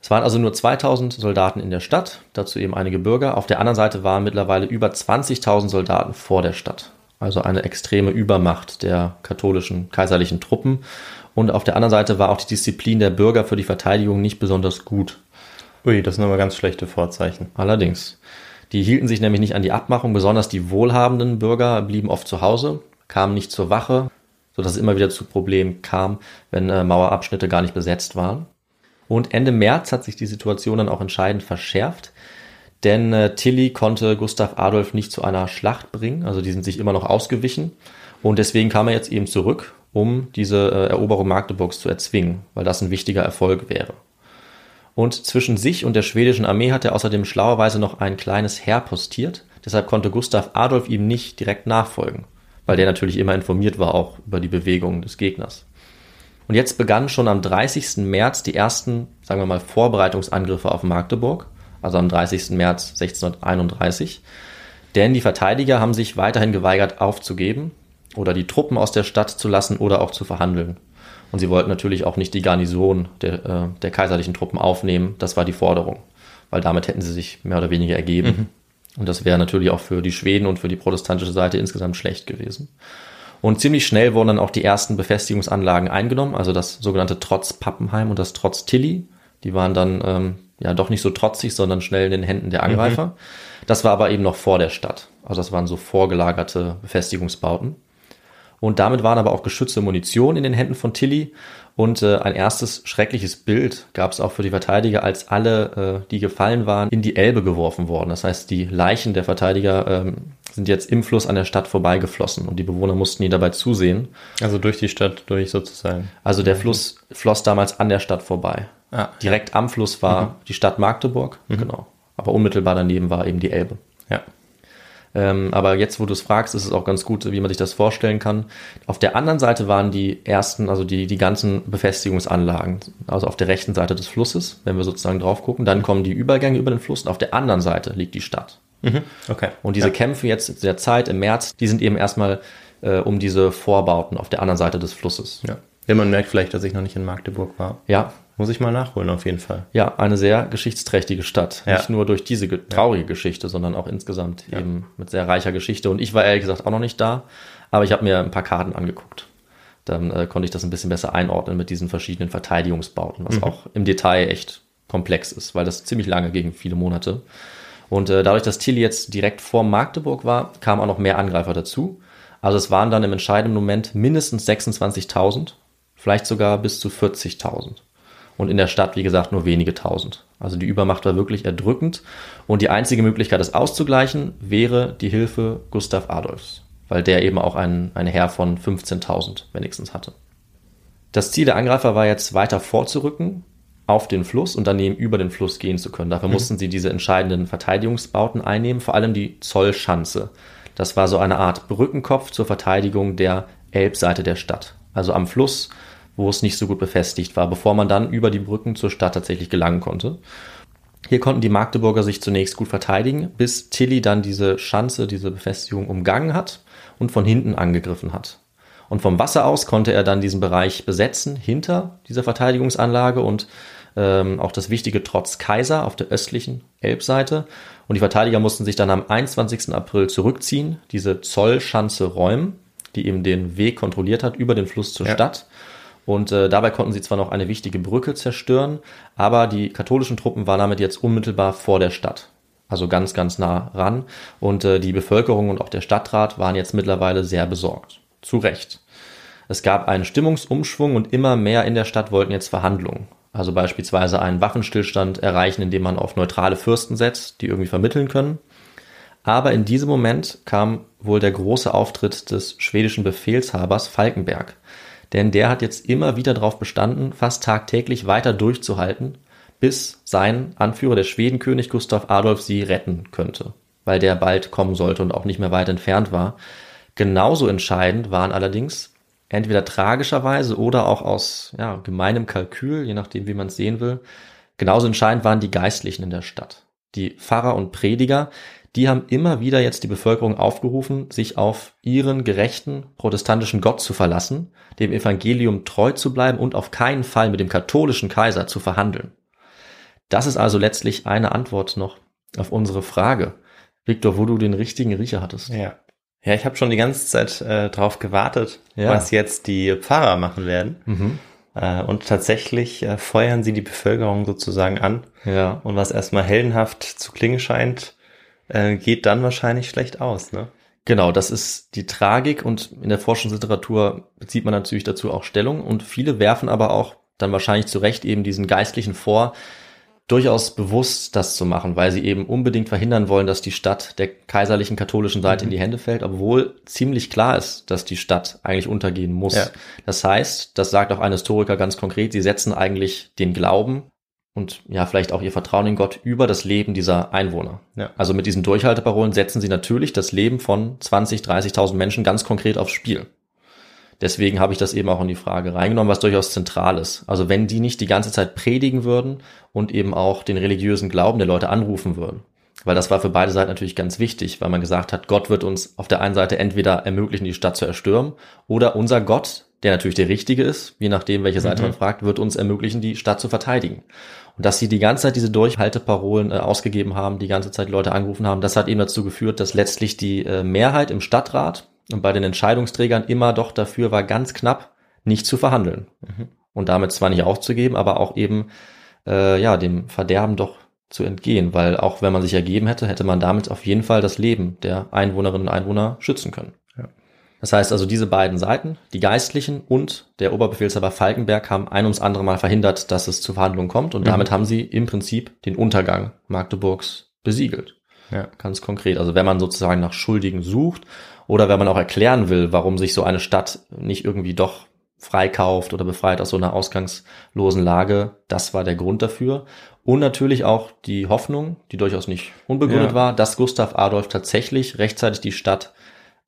Es waren also nur 2000 Soldaten in der Stadt, dazu eben einige Bürger. Auf der anderen Seite waren mittlerweile über 20.000 Soldaten vor der Stadt. Also eine extreme Übermacht der katholischen kaiserlichen Truppen. Und auf der anderen Seite war auch die Disziplin der Bürger für die Verteidigung nicht besonders gut. Ui, das sind aber ganz schlechte Vorzeichen. Allerdings. Die hielten sich nämlich nicht an die Abmachung, besonders die wohlhabenden Bürger blieben oft zu Hause, kamen nicht zur Wache, sodass es immer wieder zu Problemen kam, wenn äh, Mauerabschnitte gar nicht besetzt waren. Und Ende März hat sich die Situation dann auch entscheidend verschärft, denn äh, Tilly konnte Gustav Adolf nicht zu einer Schlacht bringen, also die sind sich immer noch ausgewichen. Und deswegen kam er jetzt eben zurück um diese äh, Eroberung Magdeburgs zu erzwingen, weil das ein wichtiger Erfolg wäre. Und zwischen sich und der schwedischen Armee hat er außerdem schlauerweise noch ein kleines Heer postiert. Deshalb konnte Gustav Adolf ihm nicht direkt nachfolgen, weil der natürlich immer informiert war auch über die Bewegungen des Gegners. Und jetzt begannen schon am 30. März die ersten, sagen wir mal, Vorbereitungsangriffe auf Magdeburg, also am 30. März 1631. Denn die Verteidiger haben sich weiterhin geweigert aufzugeben oder die Truppen aus der Stadt zu lassen oder auch zu verhandeln. Und sie wollten natürlich auch nicht die Garnison der, äh, der kaiserlichen Truppen aufnehmen. Das war die Forderung, weil damit hätten sie sich mehr oder weniger ergeben. Mhm. Und das wäre natürlich auch für die Schweden und für die protestantische Seite insgesamt schlecht gewesen. Und ziemlich schnell wurden dann auch die ersten Befestigungsanlagen eingenommen, also das sogenannte Trotz Pappenheim und das Trotz Tilly. Die waren dann ähm, ja doch nicht so trotzig, sondern schnell in den Händen der Angreifer. Mhm. Das war aber eben noch vor der Stadt. Also das waren so vorgelagerte Befestigungsbauten. Und damit waren aber auch geschützte Munition in den Händen von Tilly. Und äh, ein erstes schreckliches Bild gab es auch für die Verteidiger, als alle, äh, die gefallen waren, in die Elbe geworfen worden. Das heißt, die Leichen der Verteidiger ähm, sind jetzt im Fluss an der Stadt vorbeigeflossen und die Bewohner mussten ihnen dabei zusehen. Also durch die Stadt durch sozusagen. Also der Fluss floss damals an der Stadt vorbei. Ah, Direkt am Fluss war die Stadt Magdeburg, genau. Aber unmittelbar daneben war eben die Elbe. ja. Ähm, aber jetzt, wo du es fragst, ist es auch ganz gut, wie man sich das vorstellen kann. Auf der anderen Seite waren die ersten, also die, die ganzen Befestigungsanlagen, also auf der rechten Seite des Flusses, wenn wir sozusagen drauf gucken. Dann kommen die Übergänge über den Fluss und auf der anderen Seite liegt die Stadt. Mhm. Okay. Und diese ja. Kämpfe jetzt der Zeit im März, die sind eben erstmal äh, um diese Vorbauten auf der anderen Seite des Flusses. Ja. ja, man merkt vielleicht, dass ich noch nicht in Magdeburg war. Ja, Muss ich mal nachholen, auf jeden Fall. ja, eine sehr geschichtsträchtige Stadt. Ja. Nicht nur durch diese ge- traurige Geschichte, sondern auch insgesamt eben mit sehr reicher Geschichte. Und ich war ehrlich gesagt auch noch nicht da, aber ich habe mir ein paar Karten angeguckt. Dann äh, konnte ich das ein bisschen besser einordnen mit diesen verschiedenen Verteidigungsbauten, was auch im Detail echt komplex ist, weil das ziemlich lange gegen viele Monate. Und äh, dadurch, dass Tilly jetzt direkt vor Magdeburg war, kamen auch noch mehr Angreifer dazu. Also es waren dann im entscheidenden Moment mindestens 26.000, vielleicht sogar bis zu 40.000. Und in der Stadt, wie gesagt, nur wenige tausend. Also die Übermacht war wirklich erdrückend. Und die einzige Möglichkeit, das auszugleichen, wäre die Hilfe Gustav Adolfs, weil der eben auch ein, ein Heer von 15.000 wenigstens hatte. Das Ziel der Angreifer war jetzt weiter vorzurücken auf den Fluss und daneben über den Fluss gehen zu können. Dafür mussten sie diese entscheidenden Verteidigungsbauten einnehmen, vor allem die Zollschanze. Das war so eine Art Brückenkopf zur Verteidigung der Elbseite der Stadt. Also am Fluss, wo es nicht so gut befestigt war, bevor man dann über die Brücken zur Stadt tatsächlich gelangen konnte. Hier konnten die Magdeburger sich zunächst gut verteidigen, bis Tilly dann diese Schanze, diese Befestigung umgangen hat und von hinten angegriffen hat. Und vom Wasser aus konnte er dann diesen Bereich besetzen, hinter dieser Verteidigungsanlage und ähm, auch das wichtige Trotz Kaiser auf der östlichen Elbseite. Und die Verteidiger mussten sich dann am 21. April zurückziehen, diese Zollschanze räumen, die eben den Weg kontrolliert hat über den Fluss zur Ja. Stadt. Und äh, dabei konnten sie zwar noch eine wichtige Brücke zerstören, aber die katholischen Truppen waren damit jetzt unmittelbar vor der Stadt. Also ganz, ganz nah ran. Und äh, die Bevölkerung und auch der Stadtrat waren jetzt mittlerweile sehr besorgt. Zu Recht. Es gab einen Stimmungsumschwung und immer mehr in der Stadt wollten jetzt Verhandlungen. Also beispielsweise einen Waffenstillstand erreichen, indem man auf neutrale Fürsten setzt, die irgendwie vermitteln können. Aber in diesem Moment kam wohl der große Auftritt des schwedischen Befehlshabers Falkenberg. Denn der hat jetzt immer wieder darauf bestanden, fast tagtäglich weiter durchzuhalten, bis sein Anführer, der Schwedenkönig Gustav Adolf, sie retten könnte, weil der bald kommen sollte und auch nicht mehr weit entfernt war. Genauso entscheidend waren allerdings entweder tragischerweise oder auch aus ja, gemeinem Kalkül, je nachdem, wie man es sehen will, genauso entscheidend waren die Geistlichen in der Stadt. Die Pfarrer und Prediger, die haben immer wieder jetzt die Bevölkerung aufgerufen, sich auf ihren gerechten protestantischen Gott zu verlassen, dem Evangelium treu zu bleiben und auf keinen Fall mit dem katholischen Kaiser zu verhandeln. Das ist also letztlich eine Antwort noch auf unsere Frage. Victor, wo du den richtigen Riecher hattest. Ja. Ja, ich habe schon die ganze Zeit äh, drauf gewartet, Ja. was jetzt die Pfarrer machen werden. Mhm. Äh, und tatsächlich äh, feuern sie die Bevölkerung sozusagen an. Ja. Und was erstmal heldenhaft zu klingen scheint, äh, geht dann wahrscheinlich schlecht aus, ne? Genau, das ist die Tragik und in der Forschungsliteratur bezieht man natürlich dazu auch Stellung und viele werfen aber auch dann wahrscheinlich zu Recht eben diesen Geistlichen vor, durchaus bewusst das zu machen, weil sie eben unbedingt verhindern wollen, dass die Stadt der kaiserlichen katholischen Seite in die Hände fällt, obwohl ziemlich klar ist, dass die Stadt eigentlich untergehen muss. Ja. Das heißt, das sagt auch ein Historiker ganz konkret, sie setzen eigentlich den Glauben und ja, vielleicht auch ihr Vertrauen in Gott über das Leben dieser Einwohner. Ja. Also mit diesen Durchhalteparolen setzen sie natürlich das Leben von 20, 30.000 Menschen ganz konkret aufs Spiel. Deswegen habe ich das eben auch in die Frage reingenommen, was durchaus zentral ist. Also wenn die nicht die ganze Zeit predigen würden und eben auch den religiösen Glauben der Leute anrufen würden. Weil das war für beide Seiten natürlich ganz wichtig, weil man gesagt hat, Gott wird uns auf der einen Seite entweder ermöglichen, die Stadt zu erstürmen, oder unser Gott, der natürlich der richtige ist, je nachdem, welche Seite man fragt, wird uns ermöglichen, die Stadt zu verteidigen. Und dass sie die ganze Zeit diese Durchhalteparolen äh, ausgegeben haben, die ganze Zeit Leute angerufen haben, das hat eben dazu geführt, dass letztlich die äh, Mehrheit im Stadtrat und bei den Entscheidungsträgern immer doch dafür war, ganz knapp nicht zu verhandeln. Und damit zwar nicht aufzugeben, aber auch eben äh, ja dem Verderben doch zu entgehen, weil auch wenn man sich ergeben hätte, hätte man damit auf jeden Fall das Leben der Einwohnerinnen und Einwohner schützen können. Das heißt also, diese beiden Seiten, die Geistlichen und der Oberbefehlshaber Falkenberg, haben ein ums andere Mal verhindert, dass es zu Verhandlungen kommt. Und Mhm. damit haben sie im Prinzip den Untergang Magdeburgs besiegelt. Ja. Ganz konkret. Also wenn man sozusagen nach Schuldigen sucht oder wenn man auch erklären will, warum sich so eine Stadt nicht irgendwie doch freikauft oder befreit aus so einer ausgangslosen Lage, das war der Grund dafür. Und natürlich auch die Hoffnung, die durchaus nicht unbegründet Ja. war, dass Gustav Adolf tatsächlich rechtzeitig die Stadt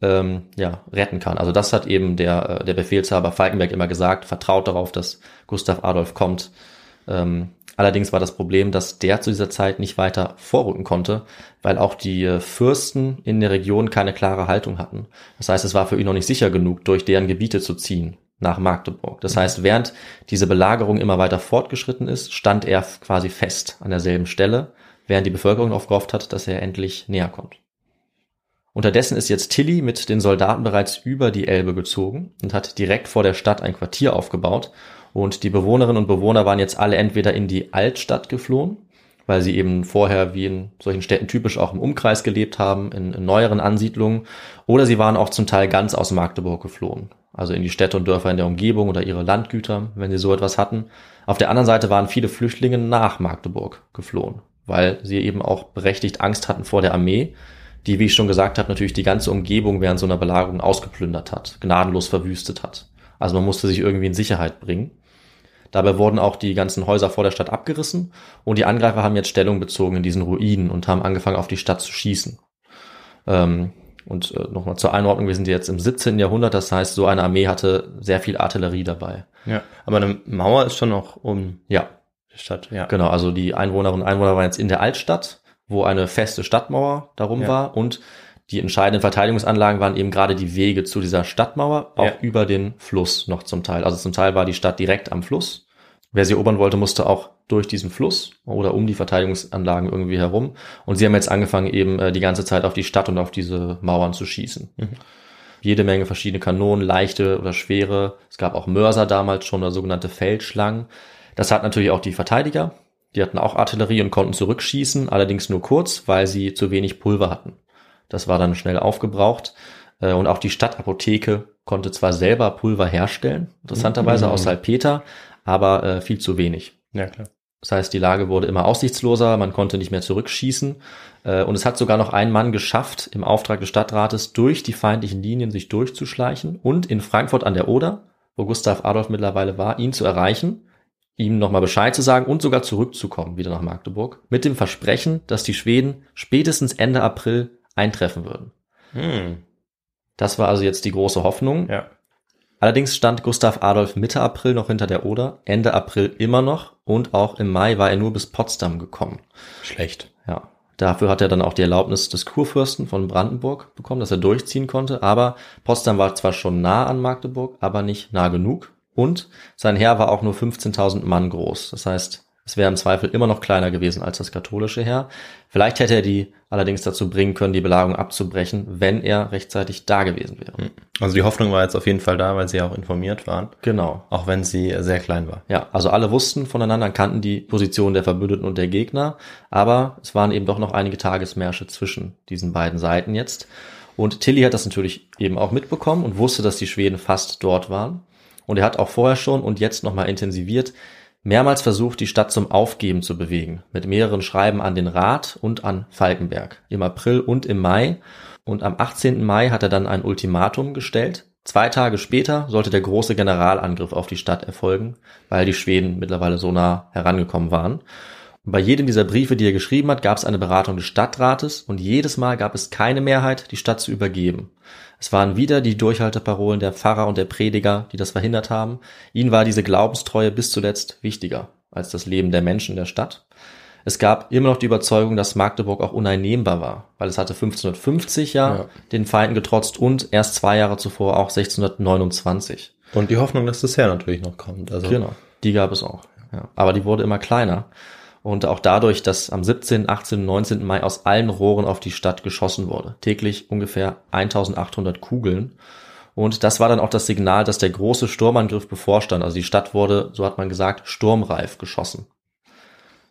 ähm, ja, retten kann. Also das hat eben der, äh, der Befehlshaber Falkenberg immer gesagt, vertraut darauf, dass Gustav Adolf kommt. Ähm, allerdings war das Problem, dass der zu dieser Zeit nicht weiter vorrücken konnte, weil auch die äh, Fürsten in der Region keine klare Haltung hatten. Das heißt, es war für ihn noch nicht sicher genug, durch deren Gebiete zu ziehen nach Magdeburg. Das heißt, während diese Belagerung immer weiter fortgeschritten ist, stand er quasi fest an derselben Stelle, während die Bevölkerung darauf gehofft hat, dass er endlich näher kommt. Unterdessen ist jetzt Tilly mit den Soldaten bereits über die Elbe gezogen und hat direkt vor der Stadt ein Quartier aufgebaut. Und die Bewohnerinnen und Bewohner waren jetzt alle entweder in die Altstadt geflohen, weil sie eben vorher wie in solchen Städten typisch auch im Umkreis gelebt haben, in, in neueren Ansiedlungen, oder sie waren auch zum Teil ganz aus Magdeburg geflohen, also in die Städte und Dörfer in der Umgebung oder ihre Landgüter, wenn sie so etwas hatten. Auf der anderen Seite waren viele Flüchtlinge nach Magdeburg geflohen, weil sie eben auch berechtigt Angst hatten vor der Armee, die, wie ich schon gesagt habe, natürlich die ganze Umgebung während so einer Belagerung ausgeplündert hat, gnadenlos verwüstet hat. Also man musste sich irgendwie in Sicherheit bringen. Dabei wurden auch die ganzen Häuser vor der Stadt abgerissen und die Angreifer haben jetzt Stellung bezogen in diesen Ruinen und haben angefangen auf die Stadt zu schießen. Ähm, und äh, nochmal zur Einordnung, wir sind jetzt im 17. Jahrhundert, das heißt, so eine Armee hatte sehr viel Artillerie dabei. Ja. Aber eine Mauer ist schon noch um Ja, die Stadt, ja. Genau, also die Einwohnerinnen und Einwohner waren jetzt in der Altstadt, wo eine feste Stadtmauer darum Ja. war und die entscheidenden Verteidigungsanlagen waren eben gerade die Wege zu dieser Stadtmauer, auch Ja. über den Fluss noch zum Teil. Also zum Teil war die Stadt direkt am Fluss. Wer sie erobern wollte, musste auch durch diesen Fluss oder um die Verteidigungsanlagen irgendwie herum. Und sie haben jetzt angefangen, eben äh, die ganze Zeit auf die Stadt und auf diese Mauern zu schießen. Mhm. Jede Menge verschiedene Kanonen, leichte oder schwere. Es gab auch Mörser damals schon, oder sogenannte Feldschlangen. Das hat natürlich auch die Verteidiger. Die hatten auch Artillerie und konnten zurückschießen, allerdings nur kurz, weil sie zu wenig Pulver hatten. Das war dann schnell aufgebraucht. Äh, Und auch die Stadtapotheke konnte zwar selber Pulver herstellen, interessanterweise Mhm. aus Salpeter, aber äh, viel zu wenig. Ja, klar. Das heißt, die Lage wurde immer aussichtsloser, man konnte nicht mehr zurückschießen. Äh, Und es hat sogar noch ein Mann geschafft, im Auftrag des Stadtrates durch die feindlichen Linien sich durchzuschleichen und in Frankfurt an der Oder, wo Gustav Adolf mittlerweile war, ihn zu erreichen, ihm nochmal Bescheid zu sagen und sogar zurückzukommen wieder nach Magdeburg, mit dem Versprechen, dass die Schweden spätestens Ende April eintreffen würden. Hm. Das war also jetzt die große Hoffnung. Ja. Allerdings stand Gustav Adolf Mitte April noch hinter der Oder, Ende April immer noch und auch im Mai war er nur bis Potsdam gekommen. Schlecht. Ja, dafür hat er dann auch die Erlaubnis des Kurfürsten von Brandenburg bekommen, dass er durchziehen konnte. Aber Potsdam war zwar schon nah an Magdeburg, aber nicht nah genug. Und sein Heer war auch nur 15.000 Mann groß. Das heißt, es wäre im Zweifel immer noch kleiner gewesen als das katholische Heer. Vielleicht hätte er die allerdings dazu bringen können, die Belagerung abzubrechen, wenn er rechtzeitig da gewesen wäre. Also die Hoffnung war jetzt auf jeden Fall da, weil sie ja auch informiert waren, Genau. auch wenn sie sehr klein war. Ja, also alle wussten voneinander, kannten die Position der Verbündeten und der Gegner, aber es waren eben doch noch einige Tagesmärsche zwischen diesen beiden Seiten jetzt. Und Tilly hat das natürlich eben auch mitbekommen und wusste, dass die Schweden fast dort waren. Und er hat auch vorher schon und jetzt nochmal intensiviert mehrmals versucht, die Stadt zum Aufgeben zu bewegen, mit mehreren Schreiben an den Rat und an Falkenberg, im April und im Mai. Und am 18. Mai hat er dann ein Ultimatum gestellt. Zwei Tage später sollte der große Generalangriff auf die Stadt erfolgen, weil die Schweden mittlerweile so nah herangekommen waren. Und bei jedem dieser Briefe, die er geschrieben hat, gab es eine Beratung des Stadtrates und jedes Mal gab es keine Mehrheit, die Stadt zu übergeben. Es waren wieder die Durchhalteparolen der Pfarrer und der Prediger, die das verhindert haben. Ihnen war diese Glaubenstreue bis zuletzt wichtiger als das Leben der Menschen der Stadt. Es gab immer noch die Überzeugung, dass Magdeburg auch uneinnehmbar war, weil es hatte 1550 ja, Ja. den Feinden getrotzt und erst zwei Jahre zuvor auch 1629. Und die Hoffnung, dass das Heer natürlich noch kommt. Also Genau, die gab es auch. Ja. Aber die wurde immer kleiner. Und auch dadurch, dass am 17., 18., 19. Mai aus allen Rohren auf die Stadt geschossen wurde. Täglich ungefähr 1800 Kugeln. Und das war dann auch das Signal, dass der große Sturmangriff bevorstand. Also die Stadt wurde, so hat man gesagt, sturmreif geschossen.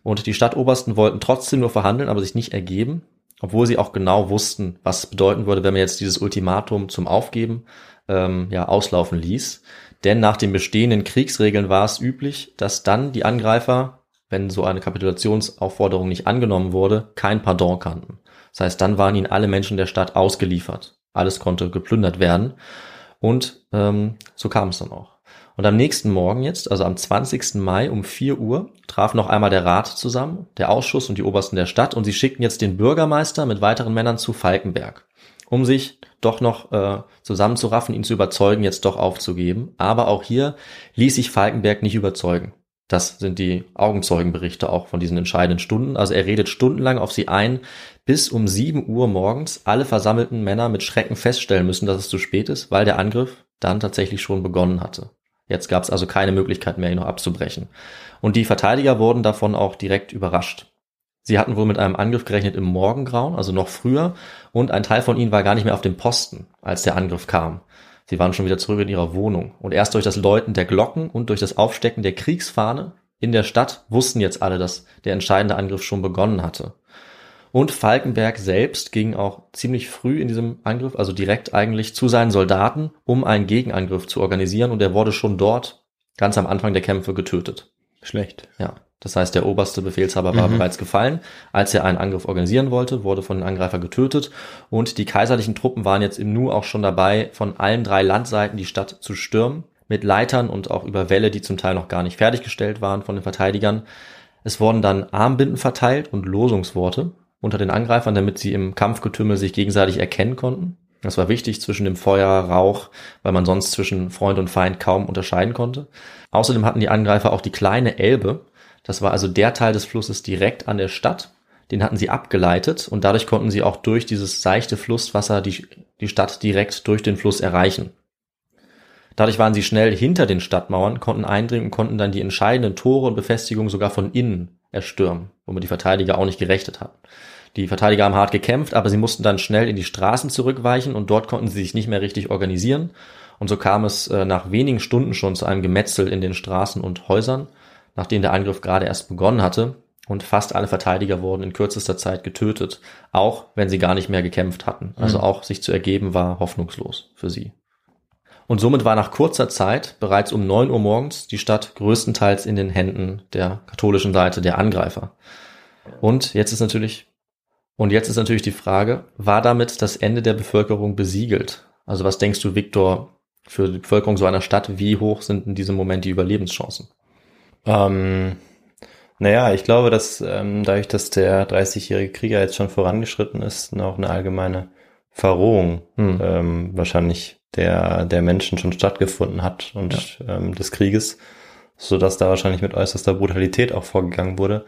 Und die Stadtobersten wollten trotzdem nur verhandeln, aber sich nicht ergeben. obwohl sie auch genau wussten, was bedeuten würde, wenn man jetzt dieses Ultimatum zum Aufgeben ähm, ja auslaufen ließ. Denn nach den bestehenden Kriegsregeln war es üblich, dass dann die Angreifer, wenn so eine Kapitulationsaufforderung nicht angenommen wurde, kein Pardon kannten. Das heißt, dann waren ihnen alle Menschen der Stadt ausgeliefert. Alles konnte geplündert werden. Und ähm, so kam es dann auch. Und am nächsten Morgen jetzt, also am 20. Mai um 4 Uhr, traf noch einmal der Rat zusammen, der Ausschuss und die Obersten der Stadt und sie schickten jetzt den Bürgermeister mit weiteren Männern zu Falkenberg, um sich doch noch äh, zusammenzuraffen, ihn zu überzeugen, jetzt doch aufzugeben. Aber auch hier ließ sich Falkenberg nicht überzeugen. Das sind die Augenzeugenberichte auch von diesen entscheidenden Stunden. Also er redet stundenlang auf sie ein, bis um 7 Uhr morgens alle versammelten Männer mit Schrecken feststellen müssen, dass es zu spät ist, weil der Angriff dann tatsächlich schon begonnen hatte. Jetzt gab es also keine Möglichkeit mehr, ihn noch abzubrechen. Und die Verteidiger wurden davon auch direkt überrascht. Sie hatten wohl mit einem Angriff gerechnet im Morgengrauen, also noch früher, und ein Teil von ihnen war gar nicht mehr auf dem Posten, als der Angriff kam. Sie waren schon wieder zurück in ihrer Wohnung. Und erst durch das Läuten der Glocken und durch das Aufstecken der Kriegsfahne in der Stadt wussten jetzt alle, dass der entscheidende Angriff schon begonnen hatte. Und Falkenberg selbst ging auch ziemlich früh in diesem Angriff, also direkt eigentlich zu seinen Soldaten, um einen Gegenangriff zu organisieren. Und er wurde schon dort ganz am Anfang der Kämpfe getötet. Schlecht. Ja. Das heißt, der oberste Befehlshaber war mhm. bereits gefallen. Als er einen Angriff organisieren wollte, wurde von den Angreifer getötet. Und die kaiserlichen Truppen waren jetzt im Nu auch schon dabei, von allen drei Landseiten die Stadt zu stürmen. Mit Leitern und auch über Wälle, die zum Teil noch gar nicht fertiggestellt waren von den Verteidigern. Es wurden dann Armbinden verteilt und Losungsworte unter den Angreifern, damit sie im Kampfgetümmel sich gegenseitig erkennen konnten. Das war wichtig zwischen dem Feuer, Rauch, weil man sonst zwischen Freund und Feind kaum unterscheiden konnte. Außerdem hatten die Angreifer auch die kleine Elbe. Das war also der Teil des Flusses direkt an der Stadt. Den hatten sie abgeleitet und dadurch konnten sie auch durch dieses seichte Flusswasser die, die Stadt direkt durch den Fluss erreichen. Dadurch waren sie schnell hinter den Stadtmauern, konnten eindringen und konnten dann die entscheidenden Tore und Befestigungen sogar von innen erstürmen, womit die Verteidiger auch nicht gerechnet hatten. Die Verteidiger haben hart gekämpft, aber sie mussten dann schnell in die Straßen zurückweichen und dort konnten sie sich nicht mehr richtig organisieren. Und so kam es äh, nach wenigen Stunden schon zu einem Gemetzel in den Straßen und Häusern, nachdem der Angriff gerade erst begonnen hatte. Und fast alle Verteidiger wurden in kürzester Zeit getötet, auch wenn sie gar nicht mehr gekämpft hatten. Also mhm. auch sich zu ergeben war hoffnungslos für sie. Und somit war nach kurzer Zeit, bereits um neun Uhr morgens, die Stadt größtenteils in den Händen der katholischen Seite der Angreifer. Und jetzt ist natürlich und jetzt ist natürlich die Frage, war damit das Ende der Bevölkerung besiegelt? Also was denkst du, Viktor, für die Bevölkerung so einer Stadt, wie hoch sind in diesem Moment die Überlebenschancen? Ähm, naja, ich glaube, dass ähm, dadurch, dass der 30-jährige Krieger jetzt schon vorangeschritten ist, noch eine allgemeine Verrohung hm. ähm, wahrscheinlich der, der Menschen schon stattgefunden hat und ja. ähm, des Krieges, so dass da wahrscheinlich mit äußerster Brutalität auch vorgegangen wurde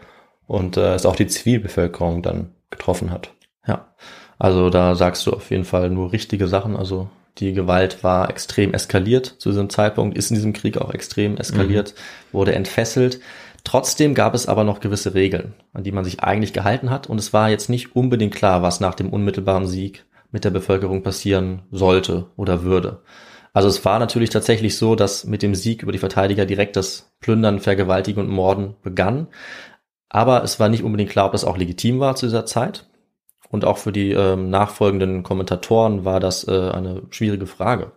und äh, es auch die Zivilbevölkerung dann getroffen hat. Ja, also da sagst du auf jeden Fall nur richtige Sachen. Also die Gewalt war extrem eskaliert zu diesem Zeitpunkt, ist in diesem Krieg auch extrem eskaliert, mhm. wurde entfesselt. Trotzdem gab es aber noch gewisse Regeln, an die man sich eigentlich gehalten hat. Und es war jetzt nicht unbedingt klar, was nach dem unmittelbaren Sieg mit der Bevölkerung passieren sollte oder würde. Also es war natürlich tatsächlich so, dass mit dem Sieg über die Verteidiger direkt das Plündern, Vergewaltigen und Morden begann. Aber es war nicht unbedingt klar, ob das auch legitim war zu dieser Zeit. Und auch für die ähm, nachfolgenden Kommentatoren war das äh, eine schwierige Frage.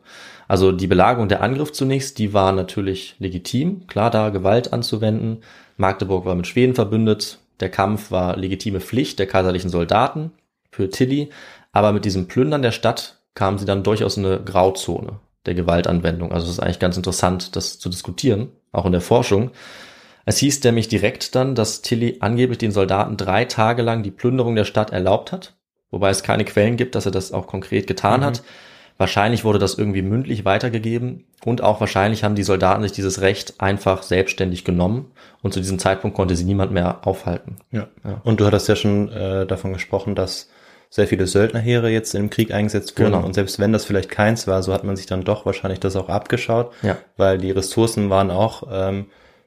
Also die Belagerung der Angriff zunächst, die war natürlich legitim, klar da Gewalt anzuwenden. Magdeburg war mit Schweden verbündet. Der Kampf war legitime Pflicht der kaiserlichen Soldaten für Tilly. Aber mit diesem Plündern der Stadt kamen sie dann durchaus in eine Grauzone der Gewaltanwendung. Also es ist eigentlich ganz interessant, das zu diskutieren, auch in der Forschung. Es hieß nämlich direkt dann, dass Tilly angeblich den Soldaten drei Tage lang die Plünderung der Stadt erlaubt hat, wobei es keine Quellen gibt, dass er das auch konkret getan mhm. hat. Wahrscheinlich wurde das irgendwie mündlich weitergegeben und auch wahrscheinlich haben die Soldaten sich dieses Recht einfach selbstständig genommen und zu diesem Zeitpunkt konnte sie niemand mehr aufhalten. Ja. ja. Und du hattest ja schon äh, davon gesprochen, dass sehr viele Söldnerheere jetzt im Krieg eingesetzt wurden genau. und selbst wenn das vielleicht keins war, so hat man sich dann doch wahrscheinlich das auch abgeschaut, ja. weil die Ressourcen waren auch ähm,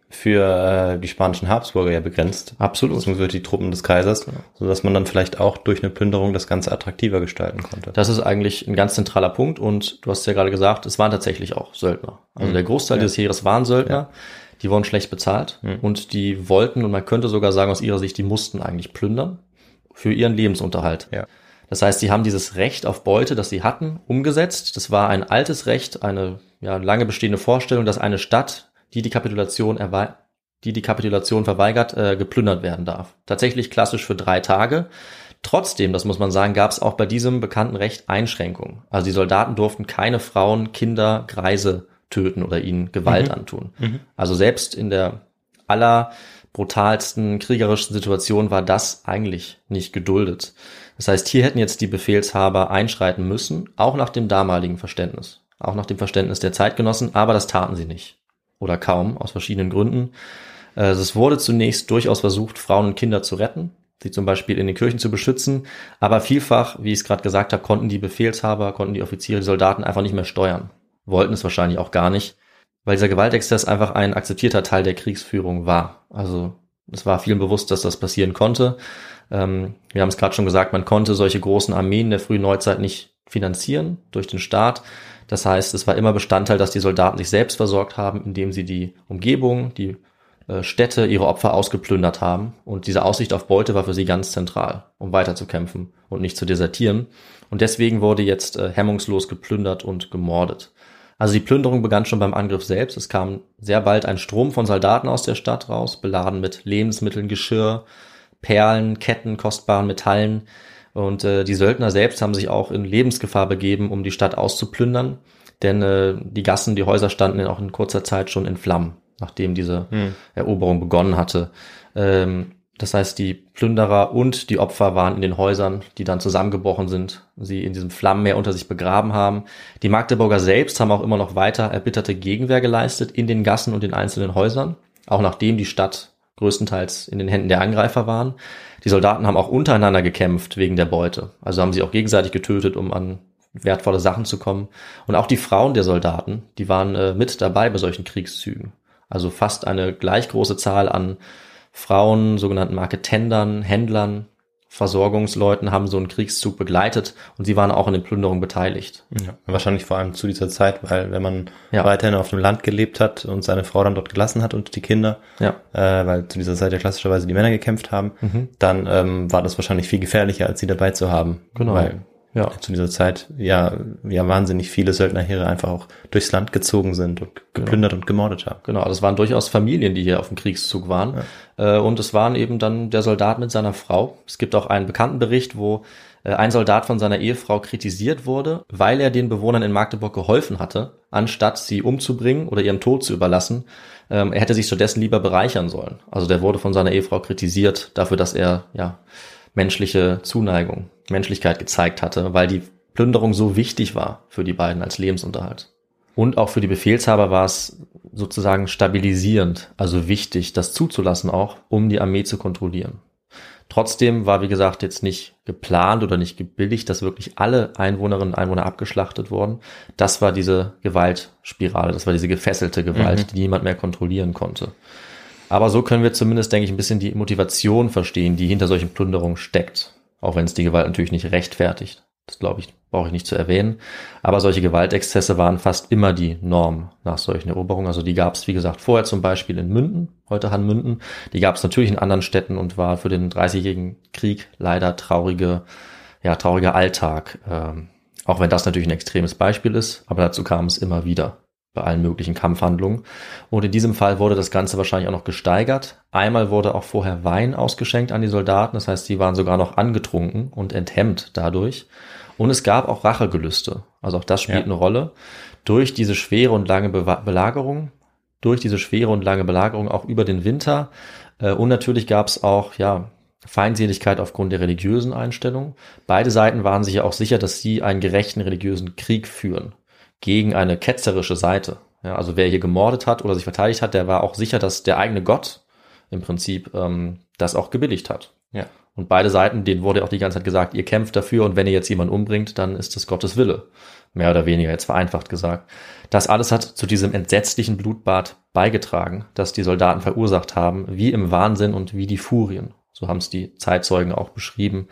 für äh, die spanischen Habsburger ja begrenzt. Absolut. Beziehungsweise die Truppen des Kaisers, genau. so dass man dann vielleicht auch durch eine Plünderung das Ganze attraktiver gestalten konnte. Das ist eigentlich ein ganz zentraler Punkt und du hast ja gerade gesagt, es waren tatsächlich auch Söldner. Also mhm. der Großteil ja. des Heeres waren Söldner. Ja. Die wurden schlecht bezahlt mhm. und die wollten und man könnte sogar sagen aus ihrer Sicht, die mussten eigentlich plündern. für ihren Lebensunterhalt. Ja. Das heißt, sie haben dieses Recht auf Beute, das sie hatten, umgesetzt. Das war ein altes Recht, eine ja, lange bestehende Vorstellung, dass eine Stadt, die die Kapitulation die die Kapitulation verweigert, äh, geplündert werden darf. Tatsächlich klassisch für drei Tage. Trotzdem, das muss man sagen, gab es auch bei diesem bekannten Recht Einschränkungen. Also die Soldaten durften keine Frauen, Kinder, Greise töten oder ihnen Gewalt Mhm. antun. Also selbst in der aller brutalsten kriegerischen Situation war das eigentlich nicht geduldet. Das heißt, hier hätten jetzt die Befehlshaber einschreiten müssen, auch nach dem damaligen Verständnis, auch nach dem Verständnis der Zeitgenossen, aber das taten sie nicht. Oder kaum, aus verschiedenen Gründen. Äh, Es wurde zunächst durchaus versucht, Frauen und Kinder zu retten, sie zum Beispiel in den Kirchen zu beschützen, aber vielfach, wie ich es gerade gesagt habe, konnten die Befehlshaber, konnten die Offiziere, die Soldaten einfach nicht mehr steuern, wollten es wahrscheinlich auch gar nicht, weil dieser Gewaltexzess einfach ein akzeptierter Teil der Kriegsführung war. Also es war vielen bewusst, dass das passieren konnte. Ähm, wir haben es gerade schon gesagt, man konnte solche großen Armeen der frühen Neuzeit nicht finanzieren durch den Staat. Das heißt, es war immer Bestandteil, dass die Soldaten sich selbst versorgt haben, indem sie die Umgebung, die äh, Städte, ihre Opfer ausgeplündert haben. Und diese Aussicht auf Beute war für sie ganz zentral, um weiterzukämpfen und nicht zu desertieren. Und deswegen wurde jetzt äh, hemmungslos geplündert und gemordet. Also die Plünderung begann schon beim Angriff selbst. Es kam sehr bald ein Strom von Soldaten aus der Stadt raus, beladen mit Lebensmitteln, Geschirr, Perlen, Ketten, kostbaren Metallen. Und äh, die Söldner selbst haben sich auch in Lebensgefahr begeben, um die Stadt auszuplündern. Denn äh, die Gassen, die Häuser standen auch in kurzer Zeit schon in Flammen, nachdem diese Eroberung begonnen hatte. Ähm, das heißt, die Plünderer und die Opfer waren in den Häusern, die dann zusammengebrochen sind, sie in diesem Flammenmeer unter sich begraben haben. Die Magdeburger selbst haben auch immer noch weiter erbitterte Gegenwehr geleistet in den Gassen und den einzelnen Häusern, auch nachdem die Stadt größtenteils in den Händen der Angreifer waren. Die Soldaten haben auch untereinander gekämpft wegen der Beute. Also haben sie auch gegenseitig getötet, um an wertvolle Sachen zu kommen. Und auch die Frauen der Soldaten, die waren äh, mit dabei bei solchen Kriegszügen. Also fast eine gleich große Zahl an Frauen, sogenannten Marketendern, Händlern, Versorgungsleuten haben so einen Kriegszug begleitet und sie waren auch in den Plünderungen beteiligt. Ja, wahrscheinlich vor allem zu dieser Zeit, weil wenn man Ja. weiterhin auf dem Land gelebt hat und seine Frau dann dort gelassen hat und die Kinder, Ja. äh, weil zu dieser Zeit ja klassischerweise die Männer gekämpft haben, dann ähm, war das wahrscheinlich viel gefährlicher, als sie dabei zu haben. Genau. Weil Ja. zu dieser Zeit ja, ja wahnsinnig viele Söldnerheere einfach auch durchs Land gezogen sind und geplündert und gemordet haben. Genau, das waren durchaus Familien, die hier auf dem Kriegszug waren. Äh, und es waren eben dann der Soldat mit seiner Frau. Es gibt auch einen bekannten Bericht, wo äh, ein Soldat von seiner Ehefrau kritisiert wurde, weil er den Bewohnern in Magdeburg geholfen hatte, anstatt sie umzubringen oder ihrem Tod zu überlassen. Ähm, er hätte sich stattdessen lieber bereichern sollen. Also der wurde von seiner Ehefrau kritisiert dafür, dass er ja menschliche Zuneigung, Menschlichkeit gezeigt hatte, weil die Plünderung so wichtig war für die beiden als Lebensunterhalt. Und auch für die Befehlshaber war es sozusagen stabilisierend, also wichtig, das zuzulassen auch, um die Armee zu kontrollieren. Trotzdem war, wie gesagt, jetzt nicht geplant oder nicht gebilligt, dass wirklich alle Einwohnerinnen und Einwohner abgeschlachtet wurden. Das war diese Gewaltspirale, das war diese gefesselte Gewalt, die niemand mehr kontrollieren konnte. Aber so können wir zumindest, denke ich, ein bisschen die Motivation verstehen, die hinter solchen Plünderungen steckt. Auch wenn es die Gewalt natürlich nicht rechtfertigt. Das glaube ich, brauche ich nicht zu erwähnen. Aber solche Gewaltexzesse waren fast immer die Norm nach solchen Eroberungen. Also die gab es, wie gesagt, vorher zum Beispiel in Münden, heute Hanmünden. Die gab es natürlich in anderen Städten und war für den Dreißigjährigen Krieg leider traurige, ja, trauriger Alltag. Ähm, auch wenn das natürlich ein extremes Beispiel ist, aber dazu kam es immer wieder bei allen möglichen Kampfhandlungen. Und in diesem Fall wurde das Ganze wahrscheinlich auch noch gesteigert. Einmal wurde auch vorher Wein ausgeschenkt an die Soldaten, das heißt, sie waren sogar noch angetrunken und enthemmt dadurch. Und es gab auch Rachegelüste. Also auch das spielt Ja. eine Rolle. Durch diese schwere und lange Bewa- Belagerung, durch diese schwere und lange Belagerung auch über den Winter. Äh, Und natürlich gab es auch, ja, Feindseligkeit aufgrund der religiösen Einstellung. Beide Seiten waren sich ja auch sicher, dass sie einen gerechten religiösen Krieg führen gegen eine ketzerische Seite. Ja, also wer hier gemordet hat oder sich verteidigt hat, der war auch sicher, dass der eigene Gott im Prinzip ähm, das auch gebilligt hat. Ja. Und beide Seiten, denen wurde auch die ganze Zeit gesagt, ihr kämpft dafür und wenn ihr jetzt jemanden umbringt, dann ist das Gottes Wille. Mehr oder weniger, jetzt vereinfacht gesagt. Das alles hat zu diesem entsetzlichen Blutbad beigetragen, das die Soldaten verursacht haben, wie im Wahnsinn und wie die Furien. So haben es die Zeitzeugen auch beschrieben.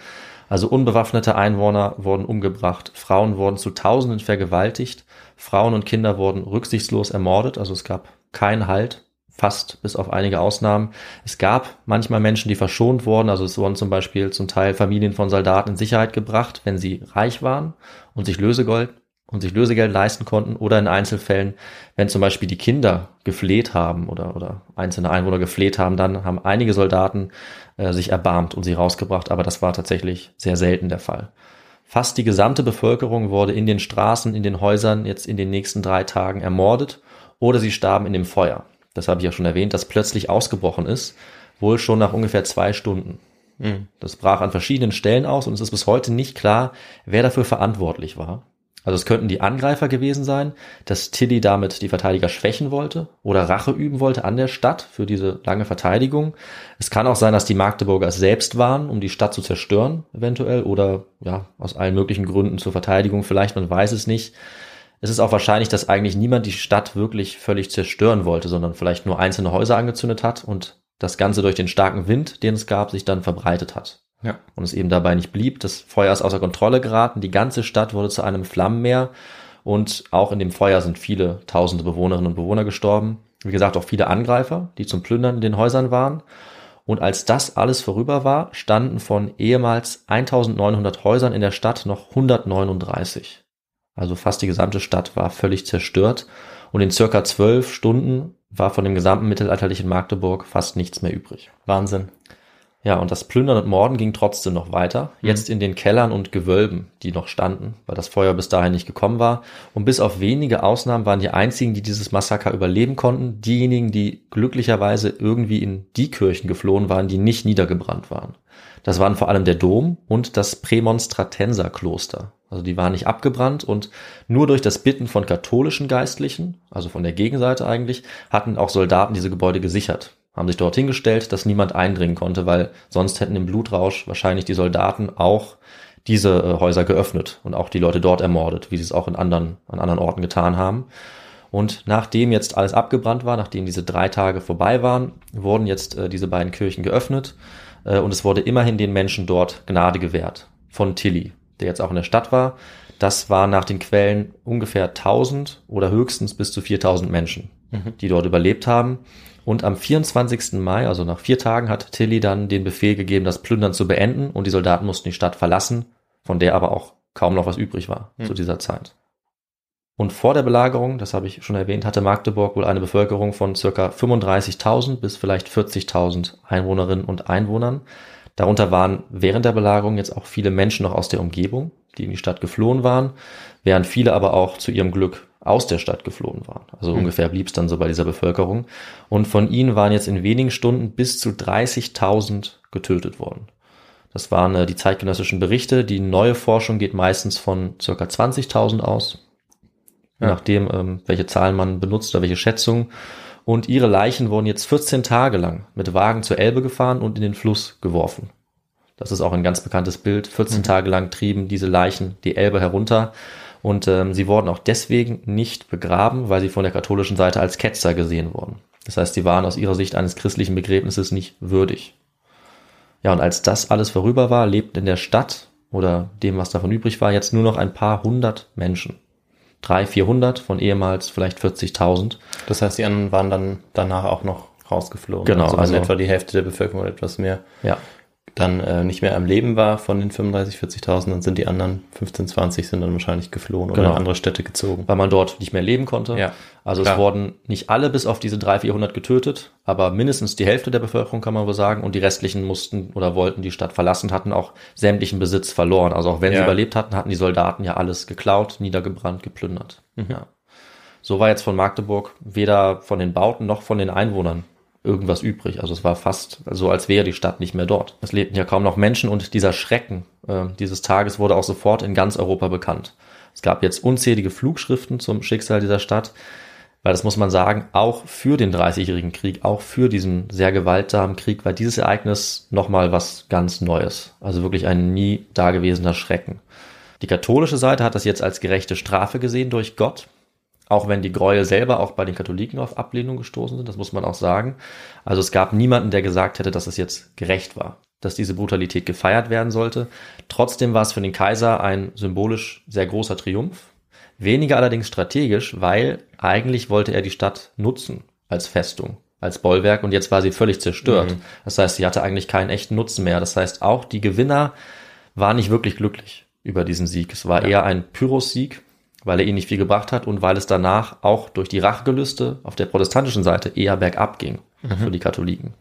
Also unbewaffnete Einwohner wurden umgebracht, Frauen wurden zu Tausenden vergewaltigt, Frauen und Kinder wurden rücksichtslos ermordet, also es gab keinen Halt fast bis auf einige Ausnahmen. Es gab manchmal Menschen, die verschont wurden. Also es wurden zum Beispiel zum Teil Familien von Soldaten in Sicherheit gebracht, wenn sie reich waren und sich Lösegold und sich Lösegeld leisten konnten oder in Einzelfällen, wenn zum Beispiel die Kinder gefleht haben oder, oder einzelne Einwohner gefleht haben, dann haben einige Soldaten äh, sich erbarmt und sie rausgebracht, aber das war tatsächlich sehr selten der Fall. Fast die gesamte Bevölkerung wurde in den Straßen, in den Häusern jetzt in den nächsten drei Tagen ermordet oder sie starben in dem Feuer. Das habe ich ja schon erwähnt, das plötzlich ausgebrochen ist, wohl schon nach ungefähr zwei Stunden. Mhm. Das brach an verschiedenen Stellen aus und es ist bis heute nicht klar, wer dafür verantwortlich war. Also es könnten die Angreifer gewesen sein, dass Tilly damit die Verteidiger schwächen wollte oder Rache üben wollte an der Stadt für diese lange Verteidigung. Es kann auch sein, dass die Magdeburger selbst waren, um die Stadt zu zerstören, eventuell, oder ja, aus allen möglichen Gründen zur Verteidigung, vielleicht, man weiß es nicht. Es ist auch wahrscheinlich, dass eigentlich niemand die Stadt wirklich völlig zerstören wollte, sondern vielleicht nur einzelne Häuser angezündet hat und das Ganze durch den starken Wind, den es gab, sich dann verbreitet hat. Ja. Und es eben dabei nicht blieb. Das Feuer ist außer Kontrolle geraten. Die ganze Stadt wurde zu einem Flammenmeer. Und auch in dem Feuer sind viele tausende Bewohnerinnen und Bewohner gestorben. Wie gesagt, auch viele Angreifer, die zum Plündern in den Häusern waren. Und als das alles vorüber war, standen von ehemals 1900 Häusern in der Stadt noch 139. Also fast die gesamte Stadt war völlig zerstört. Und in circa zwölf Stunden war von dem gesamten mittelalterlichen Magdeburg fast nichts mehr übrig. Wahnsinn. Ja, und das Plündern und Morden ging trotzdem noch weiter. Mhm. Jetzt in den Kellern und Gewölben, die noch standen, weil das Feuer bis dahin nicht gekommen war. Und bis auf wenige Ausnahmen waren die einzigen, die dieses Massaker überleben konnten, diejenigen, die glücklicherweise irgendwie in die Kirchen geflohen waren, die nicht niedergebrannt waren. Das waren vor allem der Dom und das Prämonstratenserkloster. Also die waren nicht abgebrannt und nur durch das Bitten von katholischen Geistlichen, also von der Gegenseite eigentlich, hatten auch Soldaten diese Gebäude gesichert haben sich dort hingestellt, dass niemand eindringen konnte, weil sonst hätten im Blutrausch wahrscheinlich die Soldaten auch diese äh, Häuser geöffnet und auch die Leute dort ermordet, wie sie es auch in anderen, an anderen Orten getan haben. Und nachdem jetzt alles abgebrannt war, nachdem diese drei Tage vorbei waren, wurden jetzt äh, diese beiden Kirchen geöffnet äh, und es wurde immerhin den Menschen dort Gnade gewährt von Tilly, der jetzt auch in der Stadt war. Das war nach den Quellen ungefähr 1000 oder höchstens bis zu 4000 Menschen, mhm. die dort überlebt haben. Und am 24. Mai, also nach vier Tagen, hat Tilly dann den Befehl gegeben, das Plündern zu beenden und die Soldaten mussten die Stadt verlassen, von der aber auch kaum noch was übrig war hm. zu dieser Zeit. Und vor der Belagerung, das habe ich schon erwähnt, hatte Magdeburg wohl eine Bevölkerung von circa 35.000 bis vielleicht 40.000 Einwohnerinnen und Einwohnern. Darunter waren während der Belagerung jetzt auch viele Menschen noch aus der Umgebung, die in die Stadt geflohen waren, während viele aber auch zu ihrem Glück aus der Stadt geflohen waren. Also mhm. ungefähr blieb es dann so bei dieser Bevölkerung. Und von ihnen waren jetzt in wenigen Stunden bis zu 30.000 getötet worden. Das waren äh, die zeitgenössischen Berichte. Die neue Forschung geht meistens von circa 20.000 aus. Ja. Nachdem, ähm, welche Zahlen man benutzt oder welche Schätzungen. Und ihre Leichen wurden jetzt 14 Tage lang mit Wagen zur Elbe gefahren und in den Fluss geworfen. Das ist auch ein ganz bekanntes Bild. 14 mhm. Tage lang trieben diese Leichen die Elbe herunter und ähm, sie wurden auch deswegen nicht begraben, weil sie von der katholischen Seite als Ketzer gesehen wurden. Das heißt, sie waren aus ihrer Sicht eines christlichen Begräbnisses nicht würdig. Ja, und als das alles vorüber war, lebten in der Stadt oder dem, was davon übrig war, jetzt nur noch ein paar hundert Menschen. Drei, vierhundert von ehemals vielleicht 40.000. Das heißt, die anderen waren dann danach auch noch rausgeflogen. Genau. Also, also etwa die Hälfte der Bevölkerung oder etwas mehr. Ja dann äh, nicht mehr am Leben war von den 35, 40.000, dann sind die anderen 15, 20 sind dann wahrscheinlich geflohen oder genau. in andere Städte gezogen. Weil man dort nicht mehr leben konnte. Ja. Also Klar. es wurden nicht alle bis auf diese 300, 400 getötet, aber mindestens die Hälfte der Bevölkerung kann man wohl sagen und die restlichen mussten oder wollten die Stadt verlassen, hatten auch sämtlichen Besitz verloren. Also auch wenn ja. sie überlebt hatten, hatten die Soldaten ja alles geklaut, niedergebrannt, geplündert. Mhm. Ja. So war jetzt von Magdeburg weder von den Bauten noch von den Einwohnern irgendwas übrig. Also es war fast so, als wäre die Stadt nicht mehr dort. Es lebten ja kaum noch Menschen und dieser Schrecken äh, dieses Tages wurde auch sofort in ganz Europa bekannt. Es gab jetzt unzählige Flugschriften zum Schicksal dieser Stadt, weil das muss man sagen, auch für den Dreißigjährigen Krieg, auch für diesen sehr gewaltsamen Krieg war dieses Ereignis nochmal was ganz Neues. Also wirklich ein nie dagewesener Schrecken. Die katholische Seite hat das jetzt als gerechte Strafe gesehen durch Gott, auch wenn die Gräuel selber auch bei den Katholiken auf Ablehnung gestoßen sind, das muss man auch sagen. Also es gab niemanden, der gesagt hätte, dass es jetzt gerecht war, dass diese Brutalität gefeiert werden sollte. Trotzdem war es für den Kaiser ein symbolisch sehr großer Triumph. Weniger allerdings strategisch, weil eigentlich wollte er die Stadt nutzen als Festung, als Bollwerk und jetzt war sie völlig zerstört. Mhm. Das heißt, sie hatte eigentlich keinen echten Nutzen mehr. Das heißt, auch die Gewinner waren nicht wirklich glücklich über diesen Sieg. Es war eher ein Pyrrhus-Sieg, weil er ihnen nicht viel gebracht hat und weil es danach auch durch die Rachgelüste auf der protestantischen Seite eher bergab ging für die Katholiken.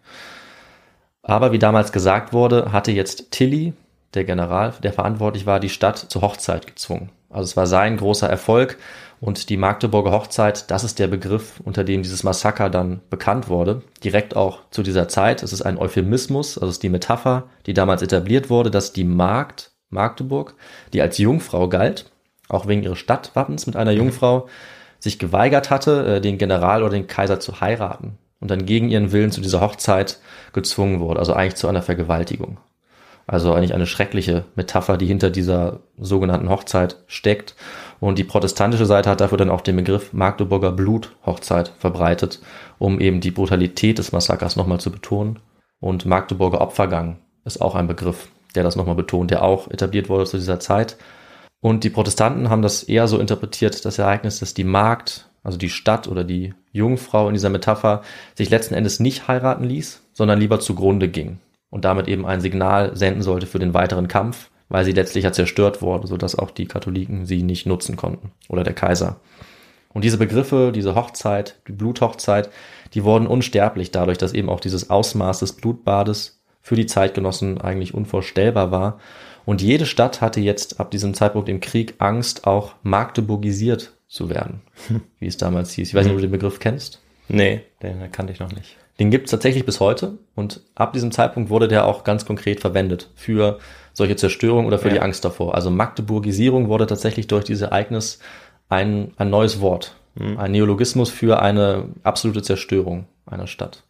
Aber wie damals gesagt wurde, hatte jetzt Tilly, der General, der verantwortlich war, die Stadt zur Hochzeit gezwungen. Also es war sein großer Erfolg und die Magdeburger Hochzeit, das ist der Begriff, unter dem dieses Massaker dann bekannt wurde, direkt auch zu dieser Zeit. Es ist ein Euphemismus, also es ist die Metapher, die damals etabliert wurde, dass die Magd Magdeburg, die als Jungfrau galt, auch wegen ihres Stadtwappens mit einer Jungfrau, sich geweigert hatte, äh, den General oder den Kaiser zu heiraten und dann gegen ihren Willen zu dieser Hochzeit gezwungen wurde, also eigentlich zu einer Vergewaltigung. Also eigentlich eine schreckliche Metapher, die hinter dieser sogenannten Hochzeit steckt. Und die protestantische Seite hat dafür dann auch den Begriff Magdeburger Bluthochzeit verbreitet, um eben die Brutalität des Massakers nochmal zu betonen. Und Magdeburger Opfergang ist auch ein Begriff, der das nochmal betont, der auch etabliert wurde zu dieser Zeit. Und die Protestanten haben das eher so interpretiert, das Ereignis, dass die Magd, also die Stadt oder die Jungfrau in dieser Metapher, sich letzten Endes nicht heiraten ließ, sondern lieber zugrunde ging und damit eben ein Signal senden sollte für den weiteren Kampf, weil sie letztlich ja zerstört wurde, sodass auch die Katholiken sie nicht nutzen konnten oder der Kaiser. Und diese Begriffe, diese Hochzeit, die Bluthochzeit, die wurden unsterblich dadurch, dass eben auch dieses Ausmaß des Blutbades für die Zeitgenossen eigentlich unvorstellbar war. Und jede Stadt hatte jetzt ab diesem Zeitpunkt im Krieg Angst, auch magdeburgisiert zu werden, wie es damals hieß. Ich weiß nicht, ob du den Begriff kennst. Nee, den kannte ich noch nicht. Den gibt es tatsächlich bis heute und ab diesem Zeitpunkt wurde der auch ganz konkret verwendet für solche Zerstörung oder für Ja. die Angst davor. Also Magdeburgisierung wurde tatsächlich durch dieses Ereignis ein, ein neues Wort, ein Neologismus für eine absolute Zerstörung einer Stadt.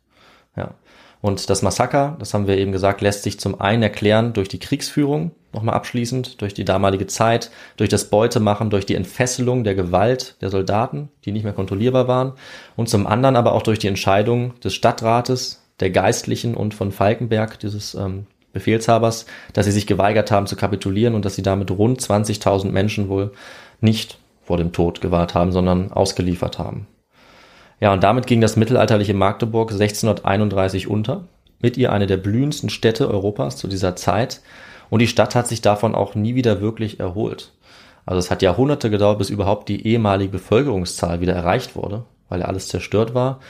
Und das Massaker, das haben wir eben gesagt, lässt sich zum einen erklären durch die Kriegsführung, nochmal abschließend, durch die damalige Zeit, durch das Beutemachen, durch die Entfesselung der Gewalt der Soldaten, die nicht mehr kontrollierbar waren, und zum anderen aber auch durch die Entscheidung des Stadtrates, der Geistlichen und von Falkenberg, dieses ähm, Befehlshabers, dass sie sich geweigert haben zu kapitulieren und dass sie damit rund 20.000 Menschen wohl nicht vor dem Tod gewahrt haben, sondern ausgeliefert haben. Ja, und damit ging das mittelalterliche Magdeburg 1631 unter. Mit ihr eine der blühendsten Städte Europas zu dieser Zeit. Und die Stadt hat sich davon auch nie wieder wirklich erholt. Also es hat Jahrhunderte gedauert, bis überhaupt die ehemalige Bevölkerungszahl wieder erreicht wurde, weil ja alles zerstört war.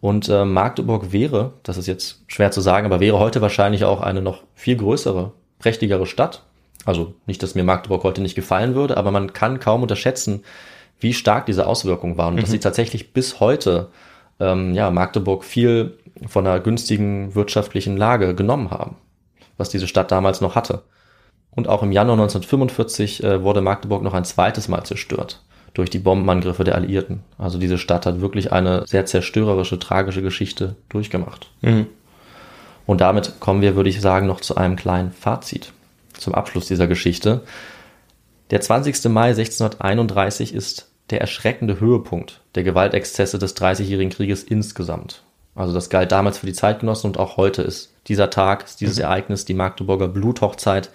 Und äh, Magdeburg wäre, das ist jetzt schwer zu sagen, aber wäre heute wahrscheinlich auch eine noch viel größere, prächtigere Stadt. Also nicht, dass mir Magdeburg heute nicht gefallen würde, aber man kann kaum unterschätzen, wie stark diese Auswirkungen waren und dass sie tatsächlich bis heute ähm, ja, Magdeburg viel von einer günstigen wirtschaftlichen Lage genommen haben, was diese Stadt damals noch hatte. Und auch im Januar 1945 äh, wurde Magdeburg noch ein zweites Mal zerstört durch die Bombenangriffe der Alliierten. Also diese Stadt hat wirklich eine sehr zerstörerische, tragische Geschichte durchgemacht. Und damit kommen wir, würde ich sagen, noch zu einem kleinen Fazit zum Abschluss dieser Geschichte. Der 20. Mai 1631 ist der erschreckende Höhepunkt der Gewaltexzesse des Dreißigjährigen Krieges insgesamt. Also das galt damals für die Zeitgenossen und auch heute ist dieser Tag, ist dieses Ereignis, die Magdeburger Bluthochzeit,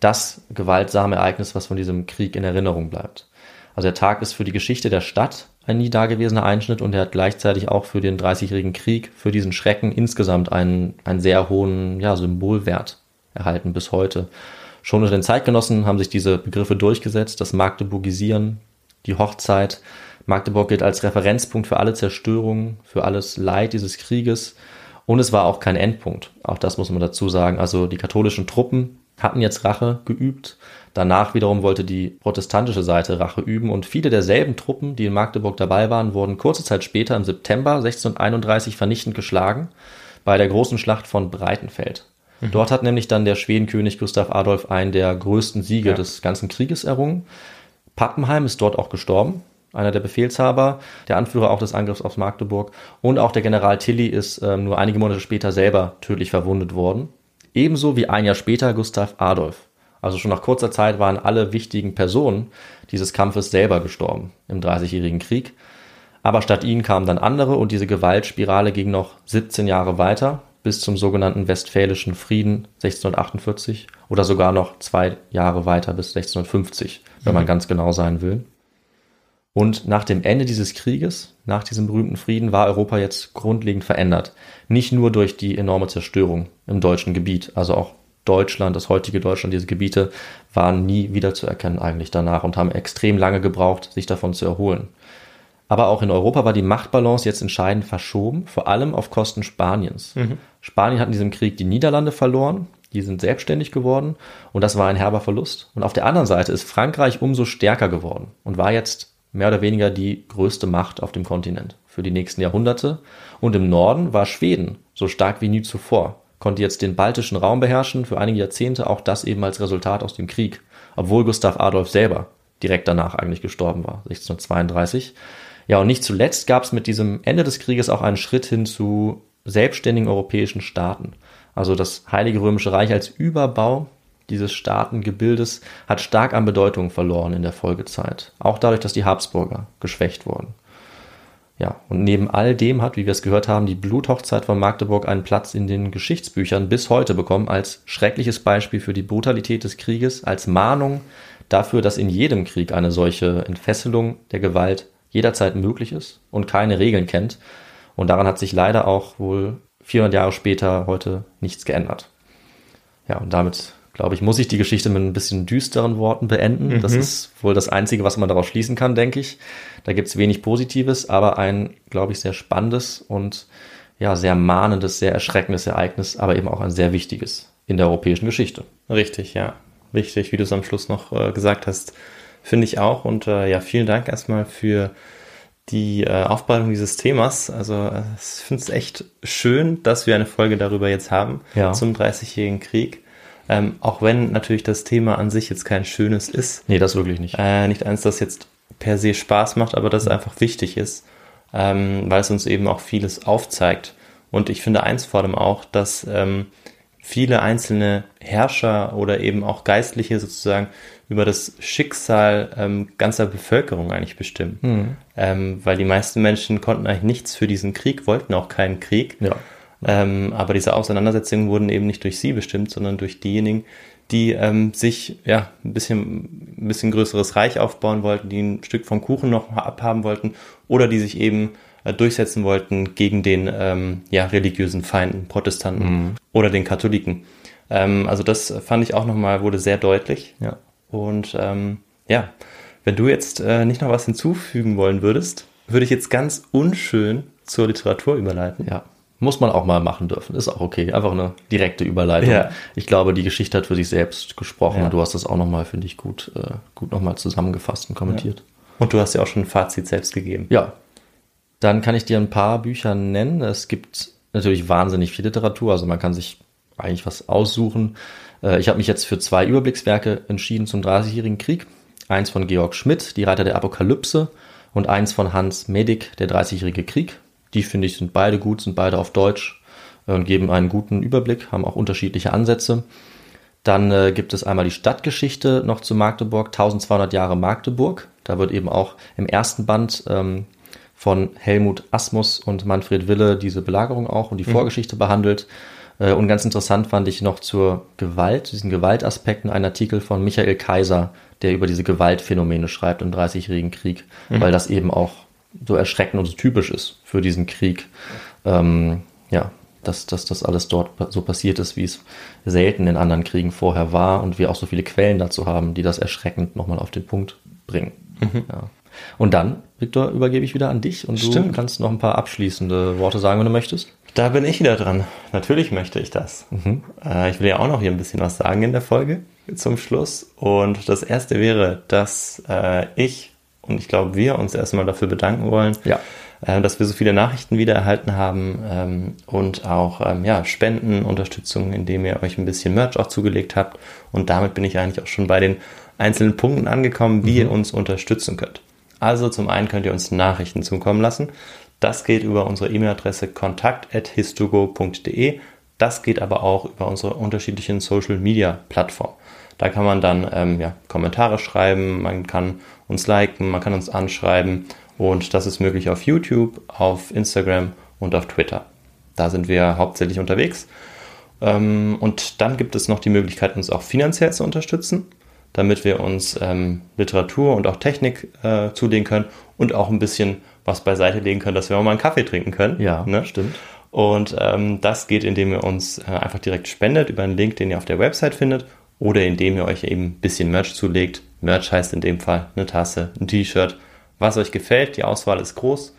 das gewaltsame Ereignis, was von diesem Krieg in Erinnerung bleibt. Also der Tag ist für die Geschichte der Stadt ein nie dagewesener Einschnitt und er hat gleichzeitig auch für den Dreißigjährigen Krieg, für diesen Schrecken insgesamt einen, einen sehr hohen ja, Symbolwert erhalten bis heute. Schon unter den Zeitgenossen haben sich diese Begriffe durchgesetzt, das Magdeburgisieren, die Hochzeit. Magdeburg gilt als Referenzpunkt für alle Zerstörungen, für alles Leid dieses Krieges. Und es war auch kein Endpunkt. Auch das muss man dazu sagen. Also die katholischen Truppen hatten jetzt Rache geübt. Danach wiederum wollte die protestantische Seite Rache üben und viele derselben Truppen, die in Magdeburg dabei waren, wurden kurze Zeit später im September 1631 vernichtend geschlagen bei der großen Schlacht von Breitenfeld. Dort hat nämlich dann der Schwedenkönig Gustav Adolf einen der größten Siege Ja. des ganzen Krieges errungen. Pappenheim ist dort auch gestorben, einer der Befehlshaber, der Anführer auch des Angriffs auf Magdeburg. Und auch der General Tilly ist ähm, nur einige Monate später selber tödlich verwundet worden. Ebenso wie ein Jahr später Gustav Adolf. Also schon nach kurzer Zeit waren alle wichtigen Personen dieses Kampfes selber gestorben im Dreißigjährigen Krieg. Aber statt ihnen kamen dann andere und diese Gewaltspirale ging noch 17 Jahre weiter bis zum sogenannten Westfälischen Frieden 1648 oder sogar noch zwei Jahre weiter bis 1650, wenn man ganz genau sein will. Und nach dem Ende dieses Krieges, nach diesem berühmten Frieden, war Europa jetzt grundlegend verändert. Nicht nur durch die enorme Zerstörung im deutschen Gebiet, also auch Deutschland, das heutige Deutschland, diese Gebiete waren nie wiederzuerkennen eigentlich danach und haben extrem lange gebraucht, sich davon zu erholen. Aber auch in Europa war die Machtbalance jetzt entscheidend verschoben, vor allem auf Kosten Spaniens. Mhm. Spanien hat in diesem Krieg die Niederlande verloren, die sind selbstständig geworden und das war ein herber Verlust. Und auf der anderen Seite ist Frankreich umso stärker geworden und war jetzt mehr oder weniger die größte Macht auf dem Kontinent für die nächsten Jahrhunderte. Und im Norden war Schweden so stark wie nie zuvor, konnte jetzt den baltischen Raum beherrschen, für einige Jahrzehnte auch das eben als Resultat aus dem Krieg, obwohl Gustav Adolf selber direkt danach eigentlich gestorben war, 1632. Ja, und nicht zuletzt gab es mit diesem Ende des Krieges auch einen Schritt hin zu selbstständigen europäischen Staaten. Also das Heilige Römische Reich als Überbau dieses Staatengebildes hat stark an Bedeutung verloren in der Folgezeit. Auch dadurch, dass die Habsburger geschwächt wurden. Ja, und neben all dem hat, wie wir es gehört haben, die Bluthochzeit von Magdeburg einen Platz in den Geschichtsbüchern bis heute bekommen als schreckliches Beispiel für die Brutalität des Krieges, als Mahnung dafür, dass in jedem Krieg eine solche Entfesselung der Gewalt jederzeit möglich ist und keine Regeln kennt. Und daran hat sich leider auch wohl 400 Jahre später heute nichts geändert. Ja, und damit, glaube ich, muss ich die Geschichte mit ein bisschen düsteren Worten beenden. Mhm. Das ist wohl das Einzige, was man daraus schließen kann, denke ich. Da gibt es wenig Positives, aber ein, glaube ich, sehr spannendes und ja, sehr mahnendes, sehr erschreckendes Ereignis, aber eben auch ein sehr wichtiges in der europäischen Geschichte. Richtig, ja. Wichtig, wie du es am Schluss noch äh, gesagt hast finde ich auch. Und äh, ja, vielen Dank erstmal für die äh, Aufbereitung dieses Themas. Also äh, ich finde es echt schön, dass wir eine Folge darüber jetzt haben ja. zum 30-jährigen Krieg. Ähm, auch wenn natürlich das Thema an sich jetzt kein schönes ist. Nee, das wirklich nicht. Äh, nicht eins, das jetzt per se Spaß macht, aber das mhm. einfach wichtig ist, ähm, weil es uns eben auch vieles aufzeigt. Und ich finde eins vor allem auch, dass ähm, viele einzelne Herrscher oder eben auch Geistliche sozusagen über das Schicksal ähm, ganzer Bevölkerung eigentlich bestimmen. Mhm. Ähm, weil die meisten Menschen konnten eigentlich nichts für diesen Krieg, wollten auch keinen Krieg. Ja. Ähm, aber diese Auseinandersetzungen wurden eben nicht durch sie bestimmt, sondern durch diejenigen, die ähm, sich ja ein bisschen, ein bisschen größeres Reich aufbauen wollten, die ein Stück vom Kuchen noch abhaben wollten oder die sich eben äh, durchsetzen wollten gegen den ähm, ja, religiösen Feinden, Protestanten mhm. oder den Katholiken. Ähm, also das fand ich auch nochmal, wurde sehr deutlich. Ja. Und ähm, ja, wenn du jetzt äh, nicht noch was hinzufügen wollen würdest, würde ich jetzt ganz unschön zur Literatur überleiten. Ja. Muss man auch mal machen dürfen. Ist auch okay. Einfach eine direkte Überleitung. Ja. Ich glaube, die Geschichte hat für sich selbst gesprochen. Ja. Du hast das auch nochmal, finde ich, gut, äh, gut nochmal zusammengefasst und kommentiert. Ja. Und du hast ja auch schon ein Fazit selbst gegeben. Ja. Dann kann ich dir ein paar Bücher nennen. Es gibt natürlich wahnsinnig viel Literatur. Also man kann sich eigentlich was aussuchen. Äh, ich habe mich jetzt für zwei Überblickswerke entschieden zum Dreißigjährigen Krieg. Eins von Georg Schmidt, Die Reiter der Apokalypse, und eins von Hans Medig, Der Dreißigjährige Krieg. Die finde ich sind beide gut, sind beide auf Deutsch äh, und geben einen guten Überblick, haben auch unterschiedliche Ansätze. Dann äh, gibt es einmal die Stadtgeschichte noch zu Magdeburg, 1200 Jahre Magdeburg. Da wird eben auch im ersten Band ähm, von Helmut Asmus und Manfred Wille diese Belagerung auch und die mhm. Vorgeschichte behandelt. Äh, und ganz interessant fand ich noch zur Gewalt, diesen Gewaltaspekten, einen Artikel von Michael Kaiser, der über diese Gewaltphänomene schreibt im Dreißigjährigen Krieg, mhm. weil das eben auch so erschreckend und so typisch ist für diesen Krieg. Ähm, ja, dass, dass das alles dort so passiert ist, wie es selten in anderen Kriegen vorher war und wir auch so viele Quellen dazu haben, die das erschreckend nochmal auf den Punkt bringen. Mhm. Ja. Und dann, Viktor, übergebe ich wieder an dich und Stimmt. du kannst noch ein paar abschließende Worte sagen, wenn du möchtest. Da bin ich wieder dran. Natürlich möchte ich das. Mhm. Äh, ich will ja auch noch hier ein bisschen was sagen in der Folge zum Schluss. Und das erste wäre, dass äh, ich und ich glaube, wir uns erstmal dafür bedanken wollen, ja. äh, dass wir so viele Nachrichten wieder erhalten haben ähm, und auch ähm, ja, Spenden, Unterstützung, indem ihr euch ein bisschen Merch auch zugelegt habt. Und damit bin ich eigentlich auch schon bei den einzelnen Punkten angekommen, wie mhm. ihr uns unterstützen könnt. Also zum einen könnt ihr uns Nachrichten zukommen lassen. Das geht über unsere E-Mail-Adresse kontakt.histogo.de. Das geht aber auch über unsere unterschiedlichen Social-Media-Plattformen. Da kann man dann ähm, ja, Kommentare schreiben, man kann uns liken, man kann uns anschreiben und das ist möglich auf YouTube, auf Instagram und auf Twitter. Da sind wir hauptsächlich unterwegs. Ähm, und dann gibt es noch die Möglichkeit, uns auch finanziell zu unterstützen. damit wir uns ähm, Literatur und auch Technik äh, zulegen können und auch ein bisschen was beiseite legen können, dass wir auch mal einen Kaffee trinken können. Ja, ne? stimmt. Und ähm, das geht, indem ihr uns äh, einfach direkt spendet über einen Link, den ihr auf der Website findet oder indem ihr euch eben ein bisschen Merch zulegt. Merch heißt in dem Fall eine Tasse, ein T-Shirt, was euch gefällt. Die Auswahl ist groß.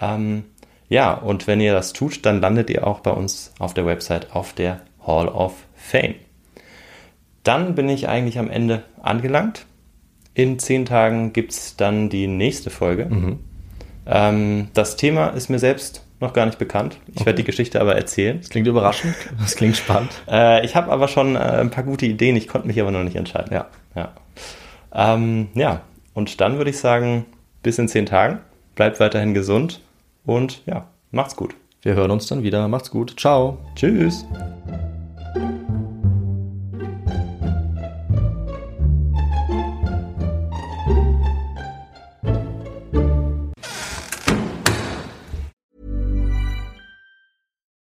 Ähm, ja, und wenn ihr das tut, dann landet ihr auch bei uns auf der Website auf der Hall of Fame. Dann bin ich eigentlich am Ende angelangt. In zehn Tagen gibt es dann die nächste Folge. Mhm. Ähm, das Thema ist mir selbst noch gar nicht bekannt. Ich Okay. werde die Geschichte aber erzählen. Das klingt überraschend. Das klingt spannend. Äh, ich habe aber schon äh, ein paar gute Ideen, ich konnte mich aber noch nicht entscheiden. Ja. Ja. Ähm, ja, und dann würde ich sagen, bis in zehn Tagen. Bleibt weiterhin gesund und ja, macht's gut. Wir hören uns dann wieder. Macht's gut. Ciao. Tschüss.